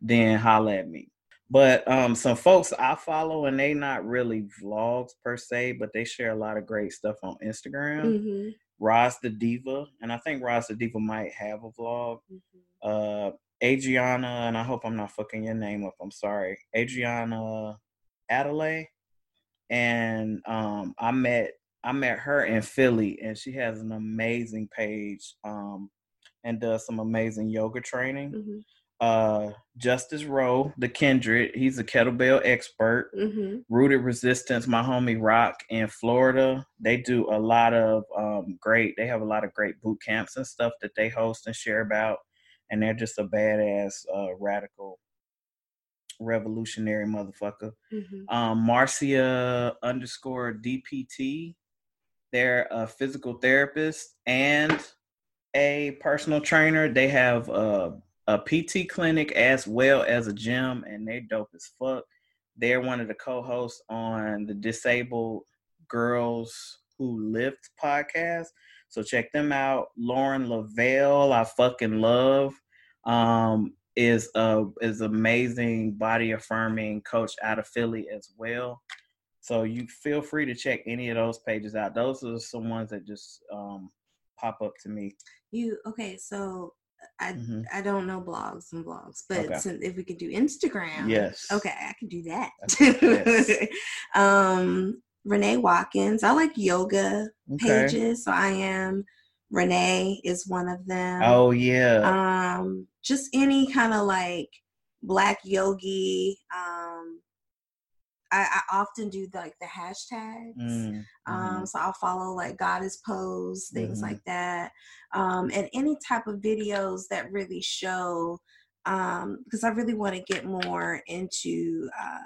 then holla at me. But um, some folks I follow and they not really vlogs per se, but they share a lot of great stuff on Instagram. Mm-hmm. Roz the Diva, and I think Roz the Diva might have a vlog. Mm-hmm. Uh, Adriana, and I hope I'm not fucking your name up. I'm sorry, Adriana Adelaide, and um, I met I met her in Philly, and she has an amazing page um, and does some amazing yoga training. Mm-hmm. Uh, Justice Roe, the Kindred, he's a kettlebell expert. Mm-hmm. Rooted Resistance, my homie Rock in Florida, they do a lot of um, great. They have a lot of great boot camps and stuff that they host and share about, and they're just a badass, uh, radical revolutionary motherfucker. Mm-hmm. Um, Marcia underscore DPT they're a physical therapist and a personal trainer. They have a, a PT clinic as well as a gym, and they're dope as fuck. They're one of the co-hosts on the Disabled Girls Who Lift podcast. So check them out. Lauren Leavell, I fucking love. Um, is a is amazing body affirming coach out of Philly as well. So you feel free to check any of those pages out. Those are some ones that just um, pop up to me. You okay? So I mm-hmm. I don't know blogs and blogs, but okay. since if we could do Instagram, yes, okay, I can do that. yes. (laughs) um, Renee Watkins. I like yoga okay. pages, so I am. Renee is one of them. Oh yeah. Um, just any kind of like black yogi. Um, I, I often do the, like the hashtags. Mm, um, mm-hmm. so I'll follow like goddess pose, things mm-hmm. like that. Um, and any type of videos that really show, um, because I really want to get more into uh,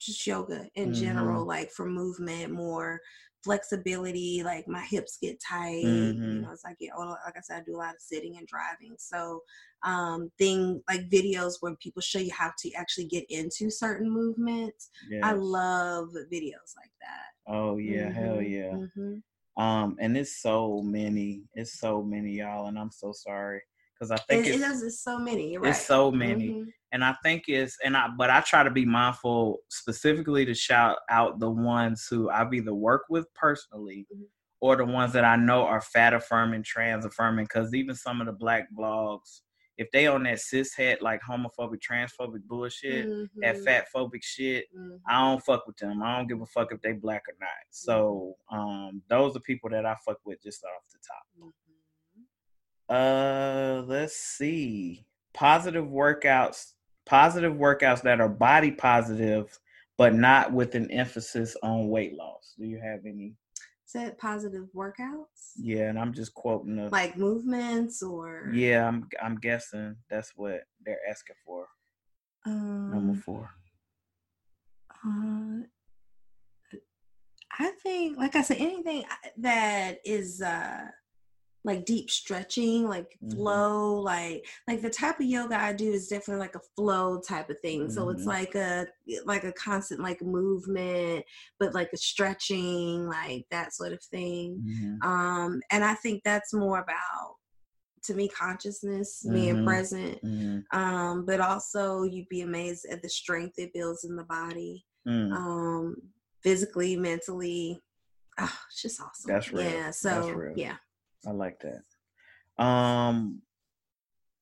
just yoga in mm-hmm. general, like for movement, more flexibility like my hips get tight mm-hmm. you know as i get older like i said i do a lot of sitting and driving so um thing like videos where people show you how to actually get into certain movements yes. i love videos like that oh yeah mm-hmm. hell yeah mm-hmm. um and it's so many it's so many y'all and i'm so sorry because I think it, it's, it's so many. Right. It's so many, mm-hmm. and I think it's and I but I try to be mindful specifically to shout out the ones who I've either worked with personally. Mm-hmm. Or the ones that I know are fat affirming, trans affirming, because even some of the black blogs, if they on that cis het like homophobic, transphobic bullshit, mm-hmm. that fat phobic shit, mm-hmm. I don't fuck with them. I don't give a fuck if they black or not. So um, those are people that I fuck with just off the top. Uh, let's see. Positive workouts, positive workouts that are body positive, but not with an emphasis on weight loss. Do you have any said positive workouts. Yeah, and I'm just quoting the like movements or Yeah, I'm I'm guessing that's what they're asking for. Um, Number four. Uh, I think, like I said, anything that is uh like deep stretching, like mm-hmm. flow, like like the type of yoga I do is definitely like a flow type of thing. Mm-hmm. So it's mm-hmm. like a like a constant like movement, but like a stretching, like that sort of thing. Mm-hmm. Um, and I think that's more about to me consciousness being mm-hmm. present mm-hmm. um but also you'd be amazed at the strength it builds in the body mm. um physically mentally oh it's just awesome that's real yeah so yeah I like that. Um,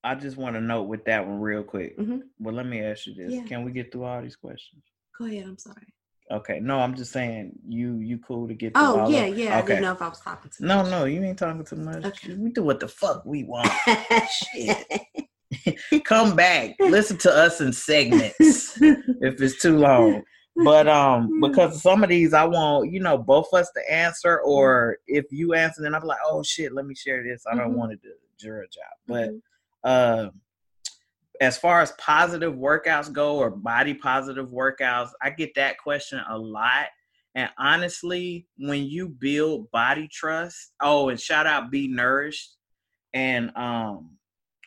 I just want to note with that one real quick. Mm-hmm. Well, let me ask you this: yeah. Can we get through all these questions? Go ahead. I'm sorry. Okay. No, I'm just saying you you cool to get. oh yeah, of, yeah. Okay. I didn't know if I was talking too no, much. No, no, you ain't talking too much. Okay. We do what the fuck we want. (laughs) Shit. (laughs) Come back. Listen to us in segments (laughs) if it's too long but (laughs) um mm-hmm. because some of these i want you know both of us to answer or if you answer then i'm like oh shit let me share this i don't mm-hmm. want to do jury job but mm-hmm. uh as far as positive workouts go or body positive workouts i get that question a lot and honestly when you build body trust oh and shout out be nourished and um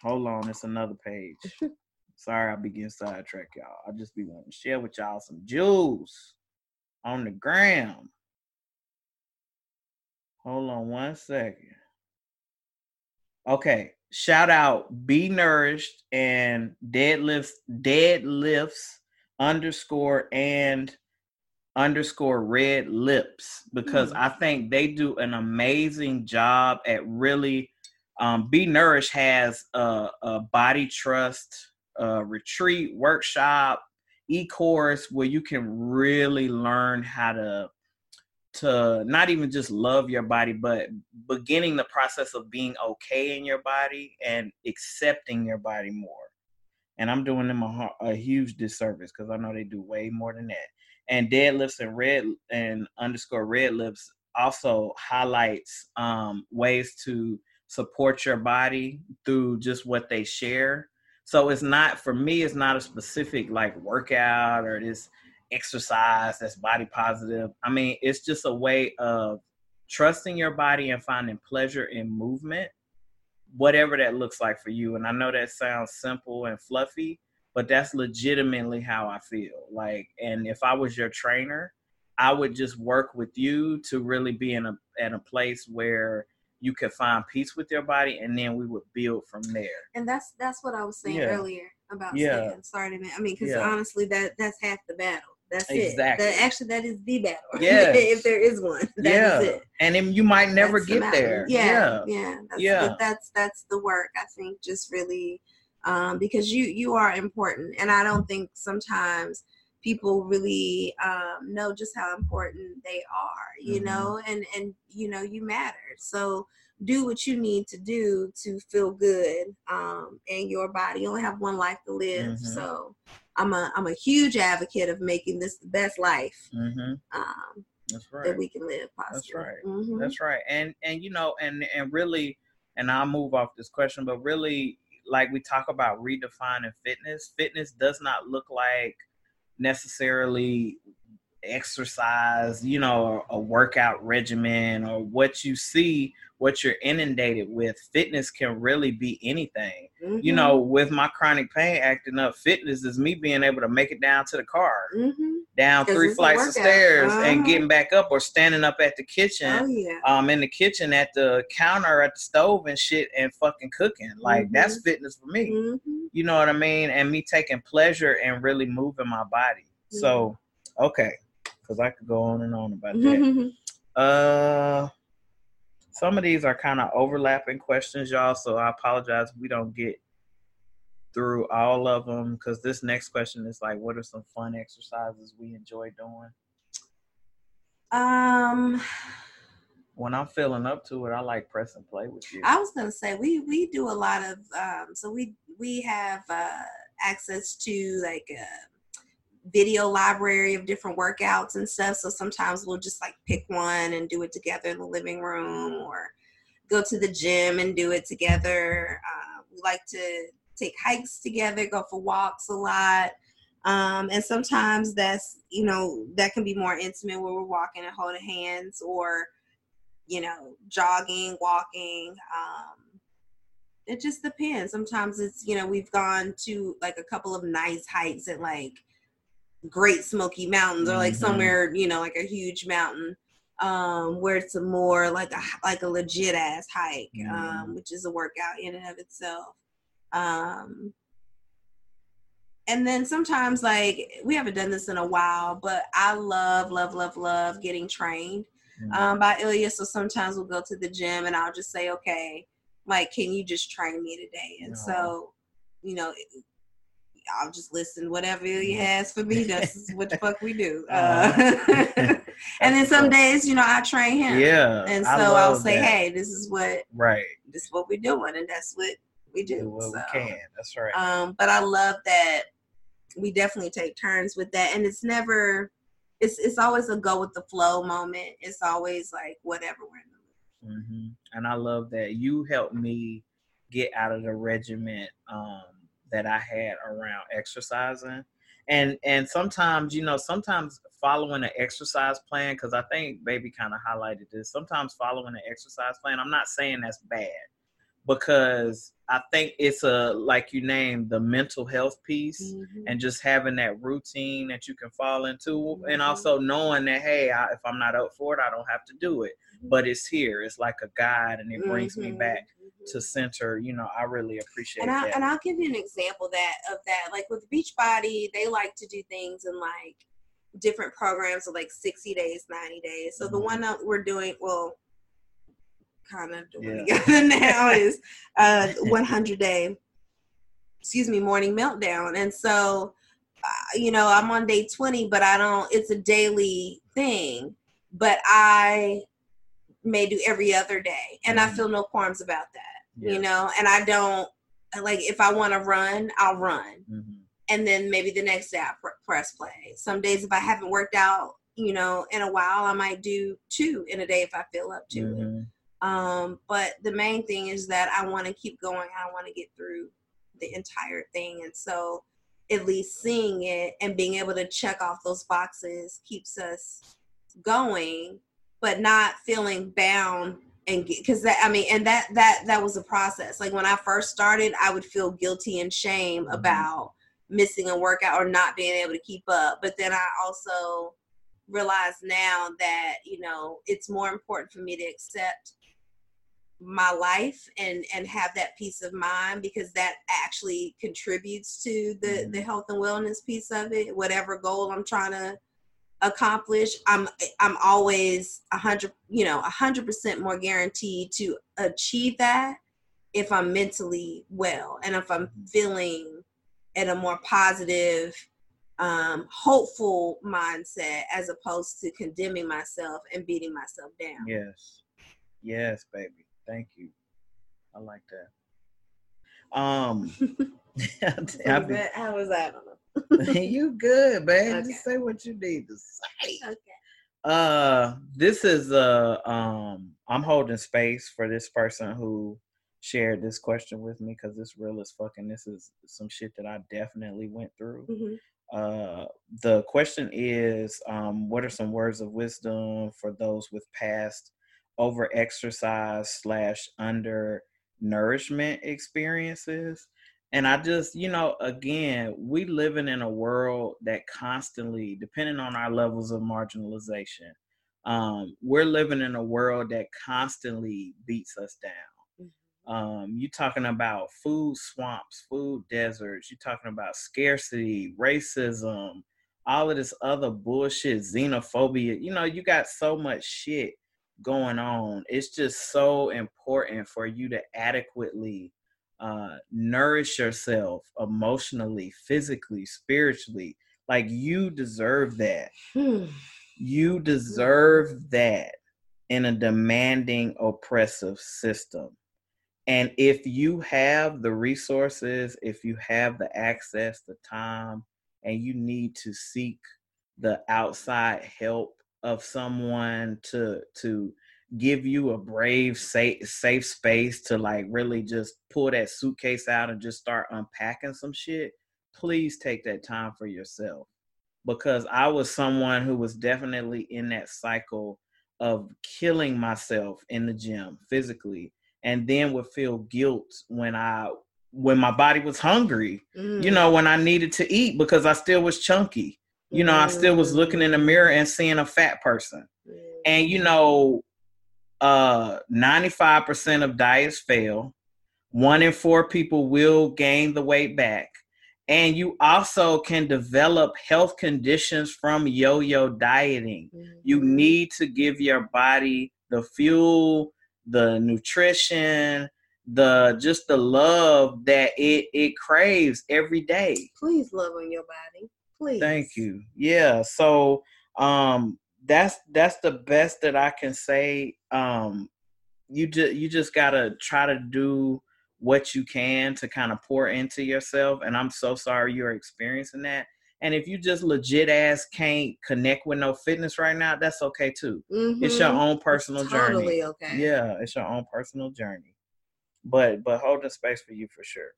hold on it's another page (laughs) Sorry, I be getting sidetracked, y'all. I just be wanting to share with y'all some jewels on the gram. Hold on one second. Okay, shout out Be Nourished and Deadlifts Deadlifts underscore and underscore red lips because mm. I think they do an amazing job at really um, Be Nourished has a, a body trust uh, retreat, workshop, e-course where you can really learn how to to not even just love your body, but beginning the process of being okay in your body and accepting your body more. And I'm doing them a, a huge disservice because I know they do way more than that. And deadlifts and red and underscore red lips also highlights um, ways to support your body through just what they share so it's not for me. It's not a specific like workout or this exercise that's body positive. I mean, it's just a way of trusting your body and finding pleasure in movement, whatever that looks like for you. And I know that sounds simple and fluffy, but that's legitimately how I feel. Like, and if I was your trainer, I would just work with you to really be in a at a place where you could find peace with your body and then we would build from there and that's that's what i was saying yeah. earlier about yeah. starting it i mean because yeah. honestly that that's half the battle that's exactly. it. That, actually, that is the battle. (laughs) Yeah. if there is one, (laughs) that yeah. Is it. And then you might never that's get the there. Yeah. Yeah. That's, yeah. That's that's the work. I think just really um, because you you are important, and I don't think sometimes people really um, know just how important they are you mm-hmm. know and and you know you matter so do what you need to do to feel good um, in your body you only have one life to live mm-hmm. so i'm a i'm a huge advocate of making this the best life mm-hmm. um, that's right that we can live possibly. that's right mm-hmm. that's right and and you know and and really and i'll move off this question but really like we talk about redefining fitness fitness does not look like necessarily exercise, you know, a workout regimen or what you see what you're inundated with. Fitness can really be anything. Mm-hmm. You know, with my chronic pain acting up, fitness is me being able to make it down to the car, mm-hmm. down three flights of stairs, uh-huh. and getting back up, or standing up at the kitchen, oh, yeah. um, in the kitchen at the counter at the stove and shit, and fucking cooking. Like mm-hmm. that's fitness for me. Mm-hmm. You know what I mean? And me taking pleasure and really moving my body. So, okay, because I could go on and on about that. (laughs) uh some of these are kind of overlapping questions, y'all. So I apologize we don't get through all of them because this next question is like, what are some fun exercises we enjoy doing? Um, when I'm feeling up to it, I like press and play with you. I was gonna say we we do a lot of um, so we we have uh, access to like. Uh, video library of different workouts and stuff. So sometimes we'll just like pick one and do it together in the living room or go to the gym and do it together. Uh, we like to take hikes together, go for walks a lot. Um, and sometimes that's, you know, that can be more intimate where we're walking and holding hands or, you know, jogging, walking. Um, it just depends. Sometimes it's, you know, we've gone to like a couple of nice hikes at like Great Smoky Mountains or like mm-hmm. somewhere, you know, like a huge mountain um, where it's a more like a like a legit ass hike, um, mm-hmm. um, which is a workout in and of itself. Um, and then sometimes like we haven't done this in a while, but I love, love, love, love getting trained mm-hmm. um, by Ilya. So sometimes we'll go to the gym and I'll just say, okay, like, can you just train me today? And no. so, you know, I'll just listen whatever he mm-hmm. has for me. That's what the fuck we do. (laughs) Uh, uh (laughs) and then some days, you know, I train him. Yeah. And so I'll say, that. hey, this is what right. This is what we're doing, and that's what we do. do what so, we can. That's right. Um, but I love that we definitely take turns with that, and it's never. It's it's always a go with the flow moment. It's always like whatever we're in the mood. Mm-hmm. And I love that you helped me get out of the regiment. Um, that I had around exercising. And and sometimes, you know, sometimes following an exercise plan, because I think baby kind of highlighted this, sometimes following an exercise plan, I'm not saying that's bad because I think it's a like you named the mental health piece mm-hmm. and just having that routine that you can fall into mm-hmm. and also knowing that hey I, if I'm not up for it I don't have to do it. But it's here it's like a guide and it brings me mm-hmm. back to center you know I really appreciate and, I, that and I'll give you an example that of that like with Beachbody they like to do things in like different programs of like 60 days 90 days so the mm-hmm. one that we're doing well kind of doing yeah. (laughs) together now (laughs) is uh 100 day excuse me morning meltdown and so uh, you know i'm on day 20 but i don't it's a daily thing but i may do every other day and mm-hmm. i feel no qualms about that yeah. you know and i don't like if i want to run i'll run mm-hmm. and then maybe the next day i press play some days if i haven't worked out you know in a while i might do two in a day if i feel up to mm-hmm. it um, but the main thing is that I want to keep going. I want to get through the entire thing. And so at least seeing it and being able to check off those boxes keeps us going, but not feeling bound and because that I mean, and that that that was a process. Like when I first started, I would feel guilty and shame mm-hmm. about missing a workout or not being able to keep up. But then I also realize now that you know it's more important for me to accept my life and and have that peace of mind because that actually contributes to the mm-hmm. the health and wellness piece of it whatever goal i'm trying to accomplish i'm i'm always a hundred you know a hundred percent more guaranteed to achieve that if i'm mentally well and if i'm mm-hmm. feeling in a more positive um, hopeful mindset as opposed to condemning myself and beating myself down yes yes baby Thank you. I like that. Um, (laughs) (laughs) how was that? (laughs) you good, man. Okay. Just say what you need to say. Okay. Uh, this is uh um I'm holding space for this person who shared this question with me because it's real as fucking. This is some shit that I definitely went through. Mm-hmm. Uh, the question is, um, what are some words of wisdom for those with past over exercise slash under nourishment experiences. And I just, you know, again, we living in a world that constantly, depending on our levels of marginalization, um, we're living in a world that constantly beats us down. Mm-hmm. Um, you're talking about food swamps, food deserts. You're talking about scarcity, racism, all of this other bullshit, xenophobia. You know, you got so much shit going on. It's just so important for you to adequately uh, nourish yourself emotionally, physically, spiritually. Like you deserve that. Hmm. You deserve that in a demanding, oppressive system. And if you have the resources, if you have the access, the time, and you need to seek the outside help of someone to to give you a brave safe safe space to like really just pull that suitcase out and just start unpacking some shit please take that time for yourself because i was someone who was definitely in that cycle of killing myself in the gym physically and then would feel guilt when i when my body was hungry mm. you know when i needed to eat because i still was chunky you know, I still was looking in the mirror and seeing a fat person. And you know, uh 95% of diets fail. One in four people will gain the weight back. And you also can develop health conditions from yo yo dieting. Mm-hmm. You need to give your body the fuel, the nutrition, the just the love that it it craves every day. Please love on your body. Please. Thank you. Yeah. So um that's that's the best that I can say. Um you just you just gotta try to do what you can to kind of pour into yourself. And I'm so sorry you're experiencing that. And if you just legit ass can't connect with no fitness right now, that's okay too. Mm-hmm. It's your own personal it's totally journey. Okay. Yeah, it's your own personal journey. But but holding space for you for sure.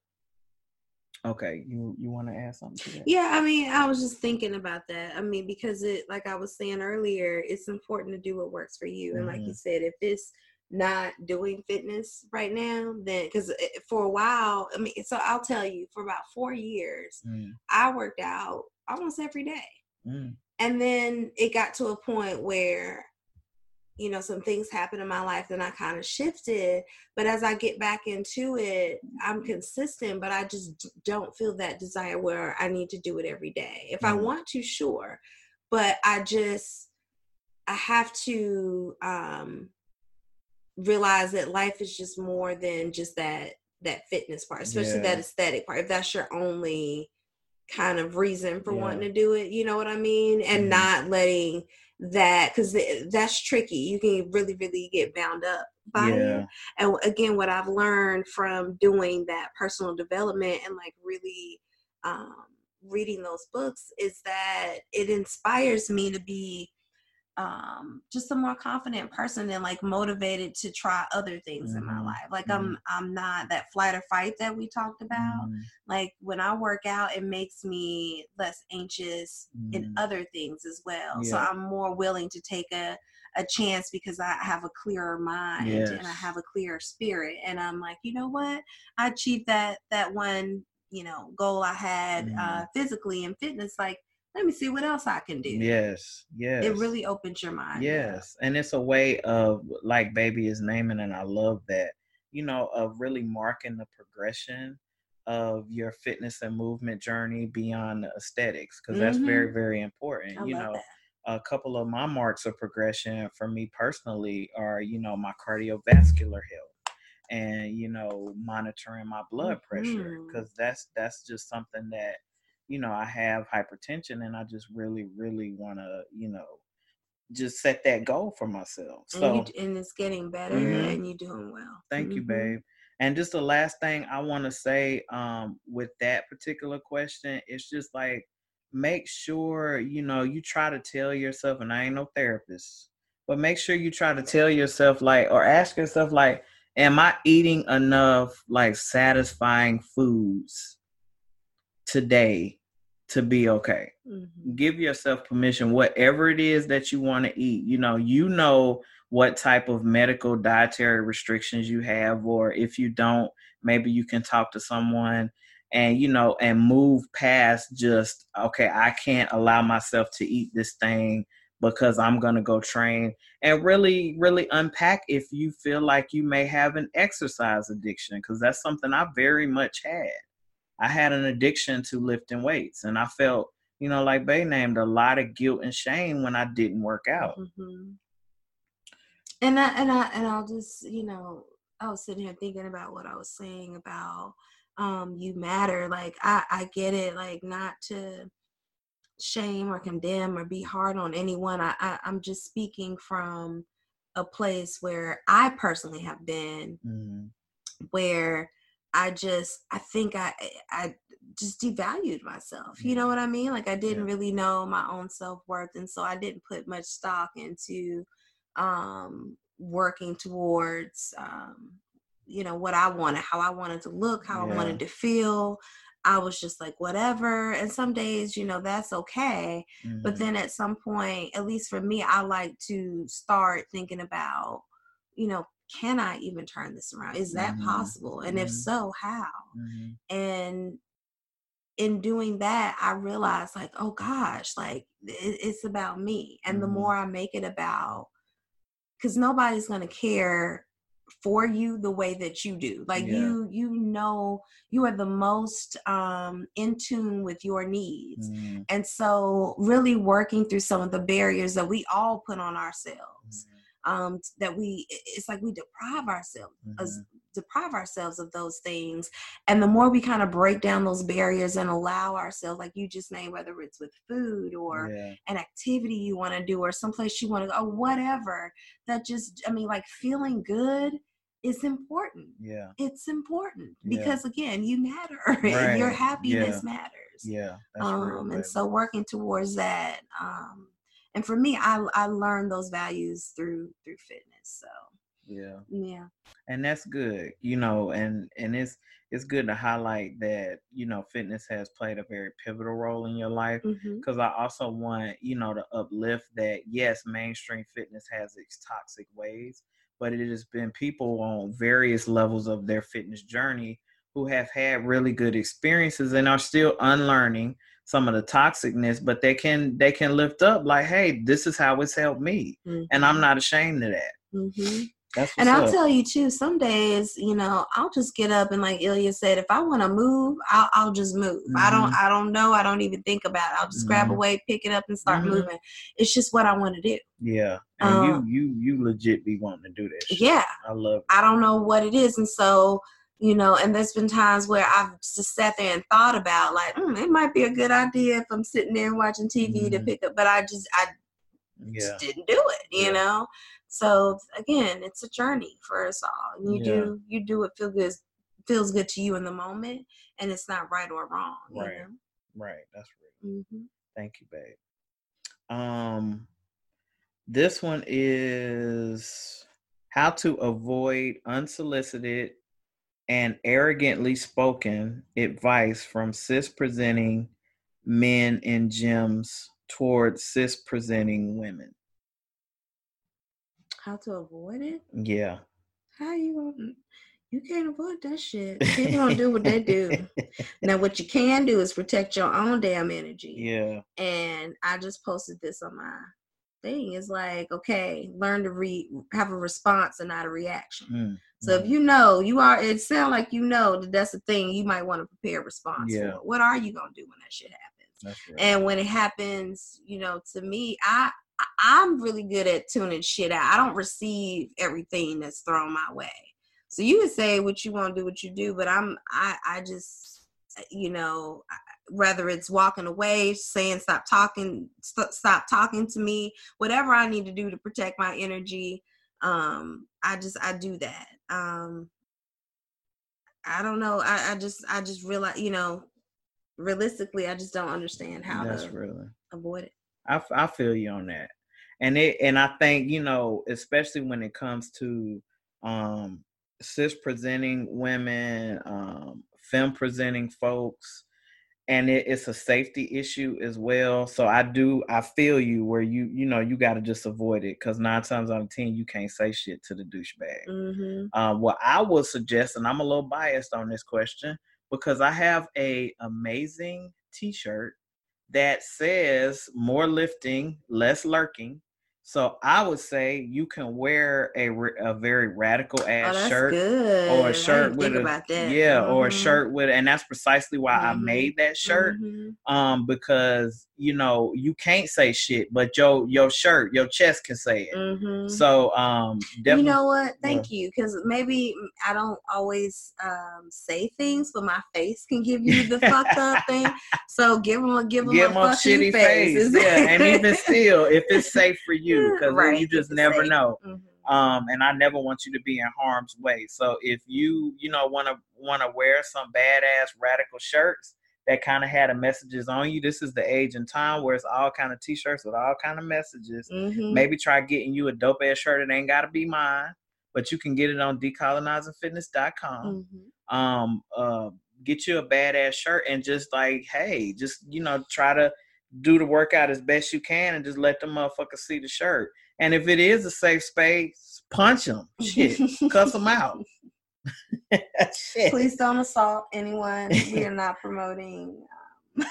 Okay, you you want to add something to that? Yeah, I mean, I was just thinking about that. I mean, because it, like I was saying earlier, it's important to do what works for you. And mm-hmm. like you said, if it's not doing fitness right now, then because for a while, I mean, so I'll tell you, for about four years, mm. I worked out almost every day. Mm. And then it got to a point where you know some things happened in my life and i kind of shifted but as i get back into it i'm consistent but i just don't feel that desire where i need to do it every day if mm-hmm. i want to sure but i just i have to um realize that life is just more than just that that fitness part especially yeah. that aesthetic part if that's your only kind of reason for yeah. wanting to do it you know what i mean and mm-hmm. not letting that because that's tricky. You can really, really get bound up by yeah. it. And again, what I've learned from doing that personal development and like really um, reading those books is that it inspires me to be um just a more confident person and like motivated to try other things mm-hmm. in my mm-hmm. life like mm-hmm. i'm i'm not that flight or fight that we talked about mm-hmm. like when i work out it makes me less anxious in mm-hmm. other things as well yeah. so i'm more willing to take a a chance because I have a clearer mind yes. and I have a clearer spirit and I'm like you know what I achieved that that one you know goal I had uh mm-hmm. physically and fitness like let me see what else I can do. Yes, yes. It really opens your mind. Yes, and it's a way of like baby is naming, and I love that. You know, of really marking the progression of your fitness and movement journey beyond the aesthetics, because mm-hmm. that's very, mm-hmm. very important. I you know. That. A couple of my marks of progression for me personally are, you know, my cardiovascular health and you know monitoring my blood pressure because mm-hmm. that's that's just something that you know, I have hypertension and I just really, really want to, you know, just set that goal for myself. So, and, you, and it's getting better mm-hmm. and you're doing well. Thank mm-hmm. you, babe. And just the last thing I want to say um, with that particular question, it's just like, make sure, you know, you try to tell yourself, and I ain't no therapist, but make sure you try to tell yourself, like, or ask yourself, like, am I eating enough, like, satisfying foods today to be okay. Mm-hmm. Give yourself permission, whatever it is that you want to eat. You know, you know what type of medical dietary restrictions you have, or if you don't, maybe you can talk to someone and you know and move past just okay i can't allow myself to eat this thing because i'm going to go train and really really unpack if you feel like you may have an exercise addiction because that's something i very much had i had an addiction to lifting weights and i felt you know like bay named a lot of guilt and shame when i didn't work out mm-hmm. and i and i and i'll just you know i was sitting here thinking about what i was saying about um you matter like i i get it like not to shame or condemn or be hard on anyone i, I i'm just speaking from a place where i personally have been mm. where i just i think i i just devalued myself you know what i mean like i didn't yeah. really know my own self-worth and so i didn't put much stock into um working towards um you know what I wanted, how I wanted to look, how yeah. I wanted to feel. I was just like whatever. And some days, you know, that's okay. Mm-hmm. But then at some point, at least for me, I like to start thinking about, you know, can I even turn this around? Is that mm-hmm. possible? And mm-hmm. if so, how? Mm-hmm. And in doing that, I realized like, oh gosh, like it, it's about me. And the mm-hmm. more I make it about, because nobody's going to care for you the way that you do like yeah. you you know you are the most um in tune with your needs mm. and so really working through some of the barriers that we all put on ourselves mm. Um that we it's like we deprive ourselves mm-hmm. deprive ourselves of those things and the more we kind of break down those barriers and allow ourselves like you just named whether it's with food or yeah. an activity you want to do or someplace you want to go or whatever that just i mean like feeling good is important. Yeah. It's important because yeah. again, you matter. (laughs) Right. Your happiness yeah. matters. Yeah. um real, and so working towards that. Um and for me I I learned those values through through fitness. So yeah. Yeah. And that's good. You know, and and it's it's good to highlight that, you know, fitness has played a very pivotal role in your life. Because mm-hmm. I also want, you know, to uplift that yes, mainstream fitness has its toxic ways, but it has been people on various levels of their fitness journey who have had really good experiences and are still unlearning some of the toxicness but they can they can lift up like hey this is how it's helped me mm-hmm. and i'm mm-hmm. not ashamed of that mm-hmm and I'll up. tell you too, some days, you know, I'll just get up and like Ilya said, if I want to move, I'll, I'll just move. Mm-hmm. I don't, mm-hmm. I don't know. I don't even think about it. I'll just mm-hmm. grab away, pick it up and start mm-hmm. moving. It's just what I want to do. Yeah. And um, you, you, you legit be wanting to do that. Shit. Yeah. I love I don't know what it is. And so, you know, and there's been times where I've just sat there and thought about like, mm, it might be a good idea if I'm sitting there watching TV to mm-hmm. pick up, but I just, I yeah. just didn't do it, you yeah. know? So again, it's a journey for us all. And you yeah. do you do what feel good feels good to you in the moment, and it's not right or wrong. Right, know? right. That's right. Mm-hmm. Thank you, babe. Um, this one is how to avoid unsolicited and arrogantly spoken advice from cis presenting men in gyms towards cis presenting women how to avoid it? Yeah. How you gonna mm, you can't avoid that shit. (laughs) People don't do what they do. (laughs) now what you can do is protect your own damn energy. Yeah. And I just posted this on my thing. It's like, okay, learn to read have a response and not a reaction. Mm. So if mm. you know you are it sounds like you know that that's the thing you might want to prepare a response yeah. for. What are you gonna do when that shit happens? Right. And when it happens, you know, to me, I I'm really good at tuning shit out. I don't receive everything that's thrown my way. So you can say what you want to do, what you do, but I'm I I just you know whether it's walking away, saying stop talking, st- stop talking to me, whatever I need to do to protect my energy, um, I just I do that. Um, I don't know. I, I just I just realize you know realistically, I just don't understand how That's to really. avoid it. I, I feel you on that, and it and I think you know especially when it comes to um, cis presenting women, um, femme presenting folks, and it, it's a safety issue as well. So I do, I feel you where you, you know, you got to just avoid it because nine times out of ten you can't say shit to the douchebag. Mm-hmm. Um, what I would suggest, and I'm a little biased on this question because I have a amazing T-shirt that says "More lifting, less lurking." So I would say you can wear a, a very radical ass oh, shirt good. or a shirt with a yeah mm-hmm. or a mm-hmm. shirt with and that's precisely why mm-hmm. I made that shirt mm-hmm. um because you know you can't say shit but your your shirt your chest can say it mm-hmm. so um you know what thank yeah. you because maybe I don't always um say things but my face can give you the fucked up thing (laughs) so give them give them give a, a shitty face, face. yeah and even (laughs) still if it's safe for you because right. you just never know. Mm-hmm. Um, and I never want you to be in harm's way. So if you, you know, want to want to wear some badass radical shirts that kind of had a messages on you, this is the age and time where it's all kind of t-shirts with all kind of messages. Mm-hmm. Maybe try getting you a dope ass shirt. It ain't got to be mine, but you can get it on decolonizingfitness.com. Mm-hmm. Um, uh, get you a badass shirt and just like, hey, just you know, try to do the workout as best you can and just let the motherfucker see the shirt. And if it is a safe space, punch them. Shit, (laughs) cuss them out. (laughs) Please don't assault anyone. We are not promoting. Um,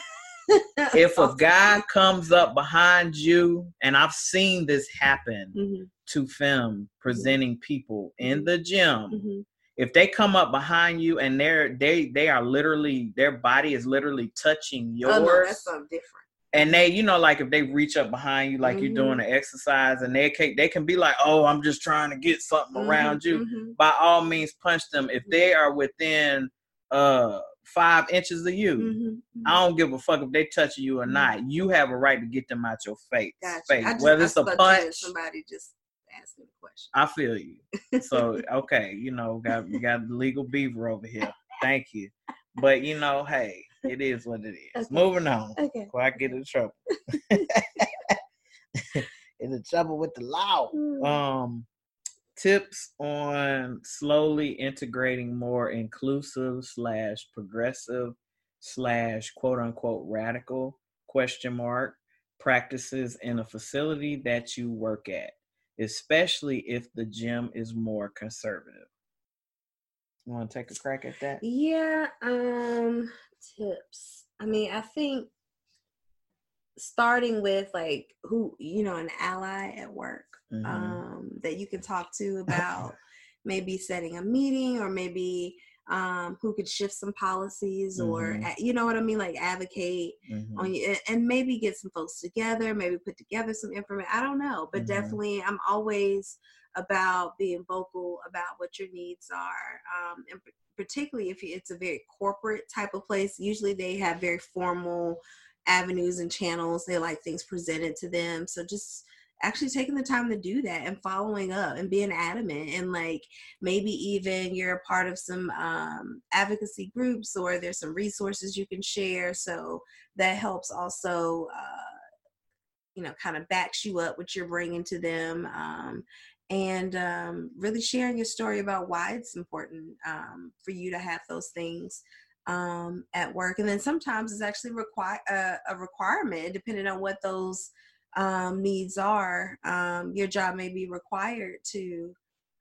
if a (laughs) guy comes up behind you, and I've seen this happen mm-hmm. to femme presenting people in mm-hmm. the gym. Mm-hmm. If they come up behind you and they're they they are literally their body is literally touching yours, oh, no, that's something different and they you know like if they reach up behind you like mm-hmm. you're doing mm-hmm. an exercise and they can they can be like oh i'm just trying to get something mm-hmm. around you mm-hmm. by all means punch them if they are within uh five inches of you mm-hmm. i don't give a fuck if they touch you or mm-hmm. not you have a right to get them out your face gotcha. face just, whether it's a punch somebody just asking a question i feel you so (laughs) okay you know got we got the legal beaver over here thank you but you know hey it is what it is. Okay. Moving on. Okay. Before I get in trouble. (laughs) (laughs) in trouble with the law. Mm. Um tips on slowly integrating more inclusive slash progressive slash quote unquote radical question mark practices in a facility that you work at, especially if the gym is more conservative. You want to take a crack at that? Yeah, um tips. I mean, I think starting with like who you know an ally at work mm-hmm. um, that you can talk to (laughs) about maybe setting a meeting or maybe um, who could shift some policies mm-hmm. or you know what I mean, like advocate mm-hmm. on you and maybe get some folks together, maybe put together some information. I don't know, but mm-hmm. definitely I'm always about being vocal about what your needs are um, and particularly if it's a very corporate type of place. Usually they have very formal avenues and channels. They like things presented to them. So just actually taking the time to do that and following up and being adamant and like maybe even you're a part of some um, advocacy groups or there's some resources you can share so that helps also uh, you know kind of backs you up what you're bringing to them um, and um, really sharing your story about why it's important um, for you to have those things um, at work. And then sometimes it's actually require uh, a requirement, depending on what those um, needs are. Um, your job may be required to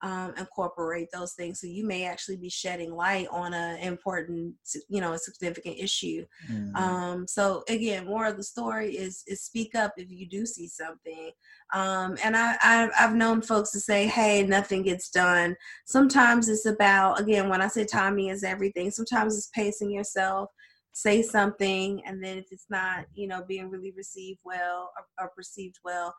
um, incorporate those things. So you may actually be shedding light on an important, you know, a significant issue. Mm-hmm. Um, so again, more of the story is is speak up if you do see something. Um, and I, I I've known folks to say, hey, nothing gets done. Sometimes it's about again when I say timing is everything. Sometimes it's pacing yourself say something and then if it's not you know being really received well or, or perceived well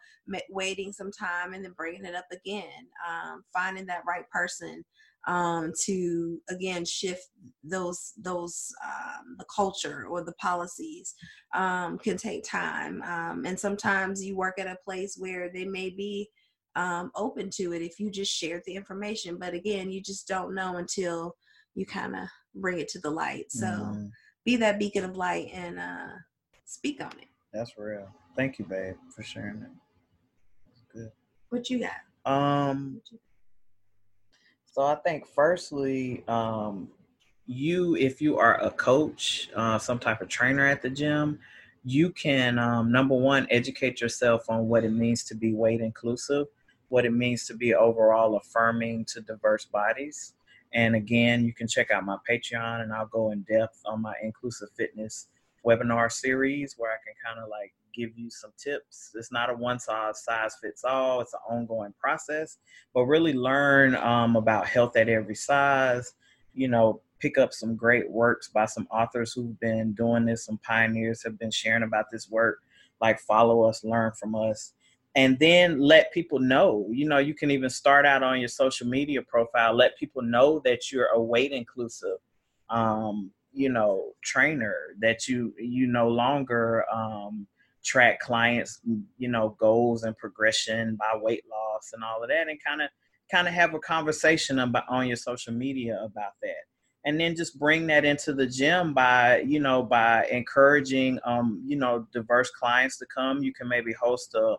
waiting some time and then bringing it up again um, finding that right person um, to again shift those those um, the culture or the policies um, can take time um, and sometimes you work at a place where they may be um, open to it if you just shared the information but again you just don't know until you kind of bring it to the light so mm-hmm be that beacon of light and uh, speak on it. That's real. Thank you, babe, for sharing it. That's good. What you got? Um. So I think firstly, um, you, if you are a coach, uh, some type of trainer at the gym, you can um, number one educate yourself on what it means to be weight inclusive, what it means to be overall affirming to diverse bodies. And again, you can check out my Patreon, and I'll go in depth on my inclusive fitness webinar series where I can kind of like give you some tips. It's not a one size size fits all. It's an ongoing process, but really learn um, about health at every size. You know, pick up some great works by some authors who've been doing this. Some pioneers have been sharing about this work. Like follow us, learn from us, and then let people know. You know, you can even start out on your social media profile. Let people know that you're a weight inclusive. Um, you know trainer that you you no longer um track clients you know goals and progression by weight loss and all of that and kind of kind of have a conversation about on your social media about that and then just bring that into the gym by you know by encouraging um you know diverse clients to come you can maybe host a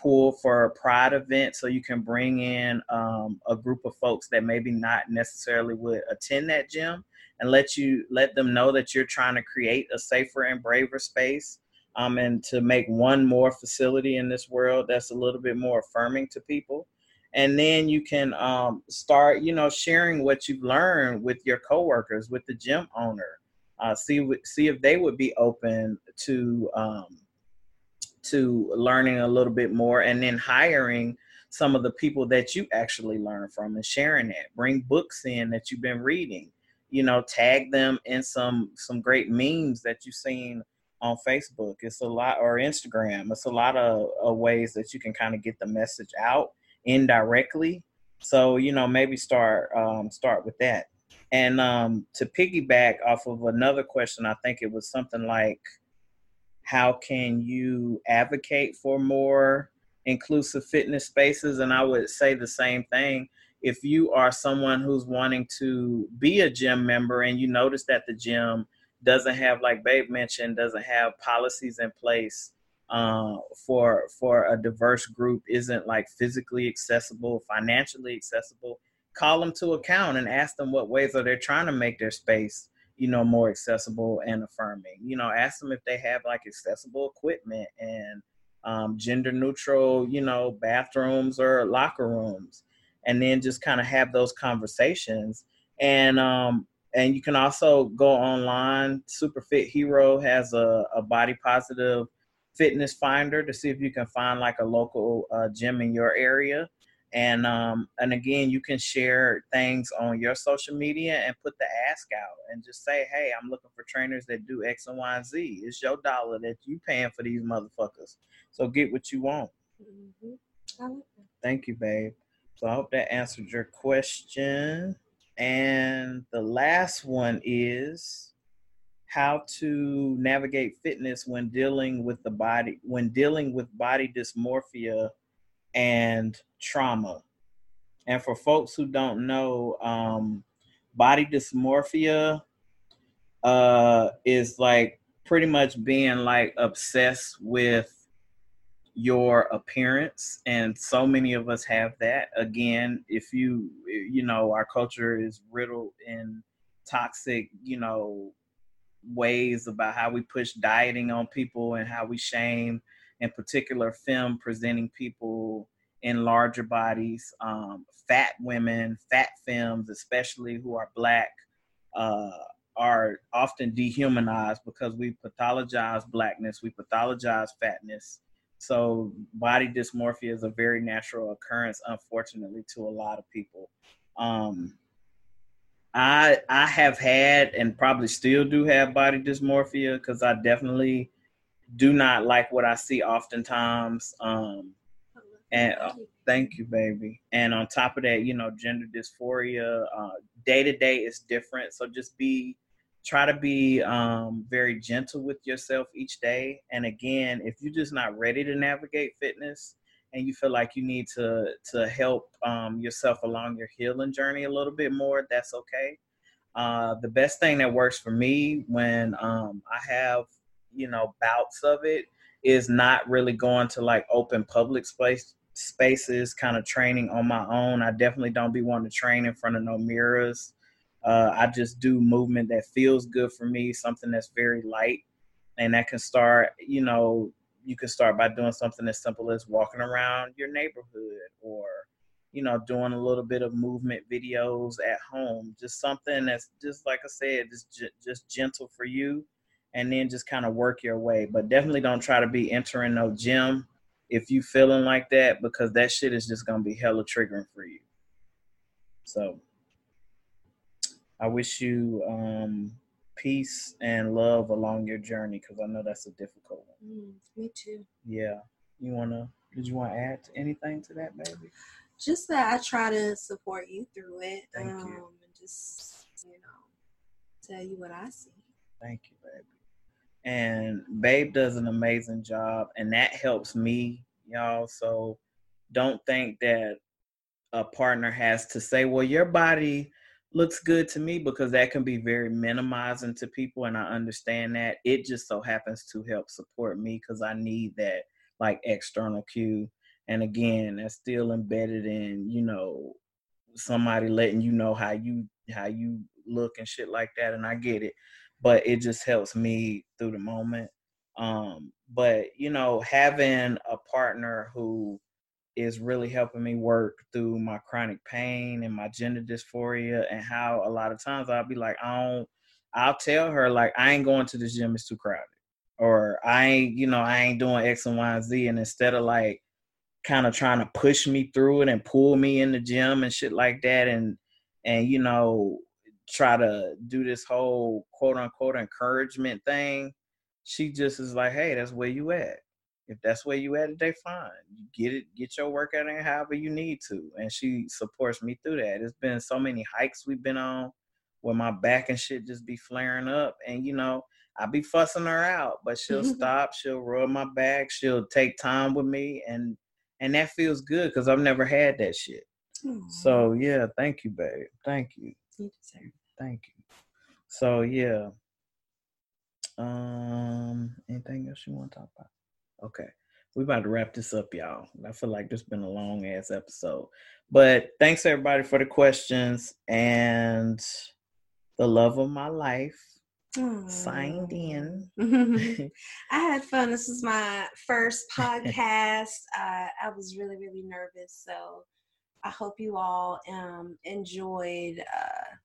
pool for a pride event so you can bring in um, a group of folks that maybe not necessarily would attend that gym and let you let them know that you're trying to create a safer and braver space um, and to make one more facility in this world that's a little bit more affirming to people. And then you can um, start you know sharing what you've learned with your coworkers with the gym owner. Uh, see see if they would be open to um, to learning a little bit more and then hiring some of the people that you actually learn from and sharing that. Bring books in that you've been reading you know tag them in some some great memes that you've seen on facebook. It's a lot or instagram. It's a lot of, of ways that you can kind of get the message out indirectly. So you know maybe start um, start with that. And um, to piggyback off of another question i think it was something like how can you advocate for more inclusive fitness spaces? And i would say the same thing. If you are someone who's wanting to be a gym member and you notice that the gym doesn't have like babe mentioned doesn't have policies in place uh, for for a diverse group isn't like physically accessible financially accessible call them to account and ask them what ways are they trying to make their space you know more accessible and affirming. You know ask them if they have like accessible equipment and um, gender neutral you know bathrooms or locker rooms and then just kind of have those conversations. And um and you can also go online. Superfit Hero has a, a body positive fitness finder to see if you can find like a local uh, gym in your area and um and again you can share things on your social media and put the ask out and just say hey i'm looking for trainers that do x and y and z. It's your dollar that you paying for these motherfuckers. So get what you want. Mm-hmm. thank you babe. So I hope that answered your question. And the last one is how to navigate fitness when dealing with the body when dealing with body dysmorphia and trauma. And for folks who don't know, um, body dysmorphia uh, is like pretty much being like obsessed with your appearance and so many of us have that again if you you know our culture is riddled in toxic you know ways about how we push dieting on people and how we shame in particular femme presenting people in larger bodies um, fat women fat femmes especially who are black uh, are often dehumanized because we pathologize blackness we pathologize fatness so body dysmorphia is a very natural occurrence, unfortunately, to a lot of people. Um, I I have had and probably still do have body dysmorphia because I definitely do not like what I see oftentimes. Um, and uh, thank you, baby. And on top of that, you know, gender dysphoria, day to day is different. So just be try to be um, very gentle with yourself each day. And again, if you're just not ready to navigate fitness and you feel like you need to to help um, yourself along your healing journey a little bit more, that's okay. Uh, the best thing that works for me when um, I have you know bouts of it is not really going to like open public space spaces kind of training on my own. I definitely don't be wanting to train in front of no mirrors. Uh, I just do movement that feels good for me, something that's very light, and that can start. You know, you can start by doing something as simple as walking around your neighborhood or you know doing a little bit of movement videos at home. Just something that's just like i said just just gentle for you and then just kind of work your way but definitely don't try to be entering no gym if you feeling like that because that shit is just gonna be hella triggering for you so i wish you um peace and love along your journey because I know that's a difficult one. Mm, me too. Yeah. You wanna did you want to add anything to that, baby? Just that I try to support you through it. Thank um, you. And just, you know, tell you what I see. Thank you, baby. And Babe does an amazing job, and that helps me, y'all. So don't think that a partner has to say, well, your body looks good to me because that can be very minimizing to people and I understand that. It just so happens to help support me because I need that like external cue. And again, that's still embedded in, you know, somebody letting you know how you how you look and shit like that. And I get it. But it just helps me through the moment. Um, but you know, having a partner who is really helping me work through my chronic pain and my gender dysphoria and how a lot of times I'll be like, I don't I'll tell her like I ain't going to the gym, it's too crowded. Or I ain't, you know, I ain't doing X and Y and Z. And instead of like kind of trying to push me through it and pull me in the gym and shit like that and and you know, try to do this whole quote unquote encouragement thing, she just is like, Hey, that's where you at if that's where you at today, fine. You get it, get your workout in however you need to. And she supports me through that. It's been so many hikes we've been on where my back and shit just be flaring up. And you know, I be fussing her out, but she'll (laughs) stop, she'll rub my back, she'll take time with me and and that feels good because I've never had that shit. Aww. So yeah, thank you, babe. Thank you. You deserve. Thank you. So yeah. Um anything else you want to talk about? Okay. We about to wrap this up, y'all. I feel like this has been a long ass episode. But thanks everybody for the questions and the love of my life. Aww. Signed in. (laughs) (laughs) I had fun. This is my first (laughs) podcast. uh, I was really, really nervous. So I hope you all um, enjoyed uh,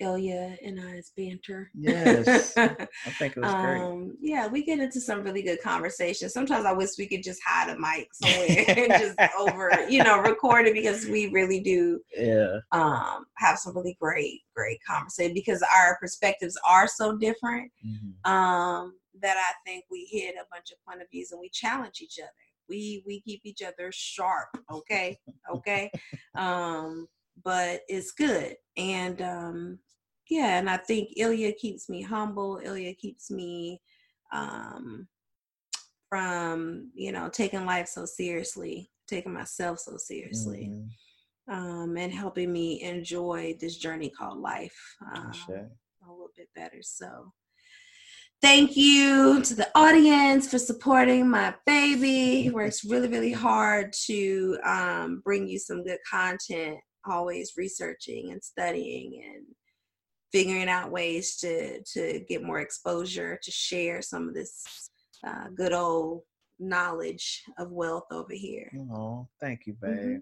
Ilya and I's banter. Yes, (laughs) I think it was great. Um, yeah, we get into some really good conversations. Sometimes I wish we could just hide a mic (laughs) somewhere and just over, you know, record it because we really do. Yeah. Um, have some really great, great conversation because our perspectives are so different. Mm-hmm. Um, that I think we hit a bunch of point of views and we challenge each other. We we keep each other sharp. Okay, okay. um, but it's good and um yeah, and I think Ilya keeps me humble. Ilya keeps me um, from, you know, taking life so seriously, taking myself so seriously, mm-hmm. um, and helping me enjoy this journey called life um, a little bit better. So, thank you to the audience for supporting my baby. He works really, really hard to um, bring you some good content, always researching and studying and figuring out ways to to get more exposure to share some of this uh, good old knowledge of wealth over here. Oh, thank you, babe. Mm-hmm.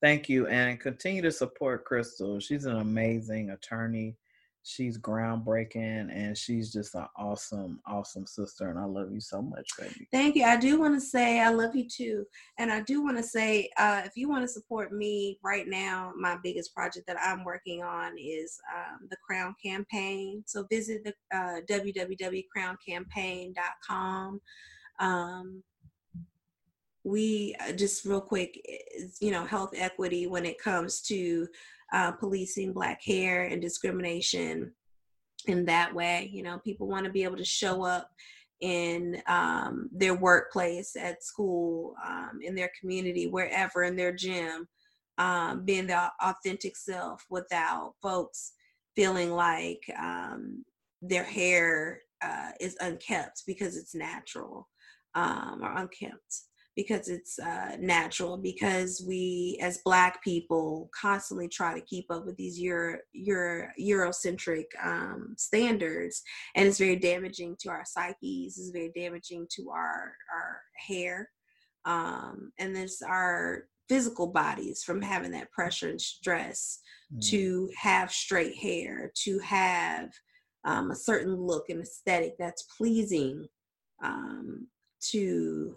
Thank you, and continue to support Crystal. She's an amazing attorney she's groundbreaking and she's just an awesome awesome sister and i love you so much baby. Thank you. I do want to say i love you too and i do want to say uh, if you want to support me right now my biggest project that i'm working on is um, the crown campaign. So visit the uh, www.crowncampaign.com um, we uh, just real quick you know health equity when it comes to uh, policing black hair and discrimination in that way. You know, people want to be able to show up in um, their workplace, at school, um, in their community, wherever, in their gym, um, being their authentic self without folks feeling like um, their hair uh, is unkempt because it's natural um, or unkempt. Because it's uh, natural because we as black people constantly try to keep up with these Euro, Euro, eurocentric um, standards and it's very damaging to our psyches it's very damaging to our our hair um, and this our physical bodies from having that pressure and stress mm. to have straight hair to have um, a certain look and aesthetic that's pleasing um, to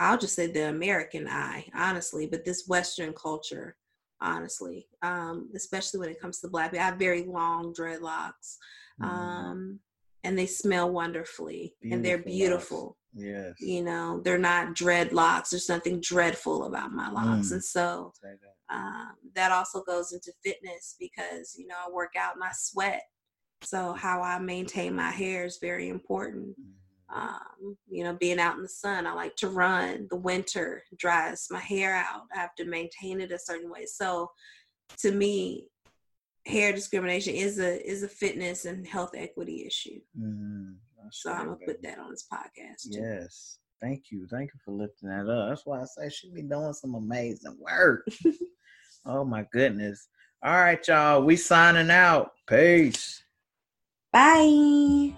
I'll just say the American eye, honestly, but this Western culture, honestly, um, especially when it comes to black people. I have very long dreadlocks, mm-hmm. um, and they smell wonderfully, beautiful and they're beautiful. Yes, you know, they're not dreadlocks. There's nothing dreadful about my locks, mm. and so um, that also goes into fitness because you know I work out and I sweat. So how I maintain my hair is very important. Mm um, you know, being out in the sun. I like to run. The winter dries my hair out. I have to maintain it a certain way. So, to me, hair discrimination is a is a fitness and health equity issue. Mm-hmm. So I'm gonna put that on this podcast. Too. Yes, thank you, thank you for lifting that up. That's why I say she be doing some amazing work. (laughs) oh my goodness! All right, y'all, we signing out. Peace. Bye.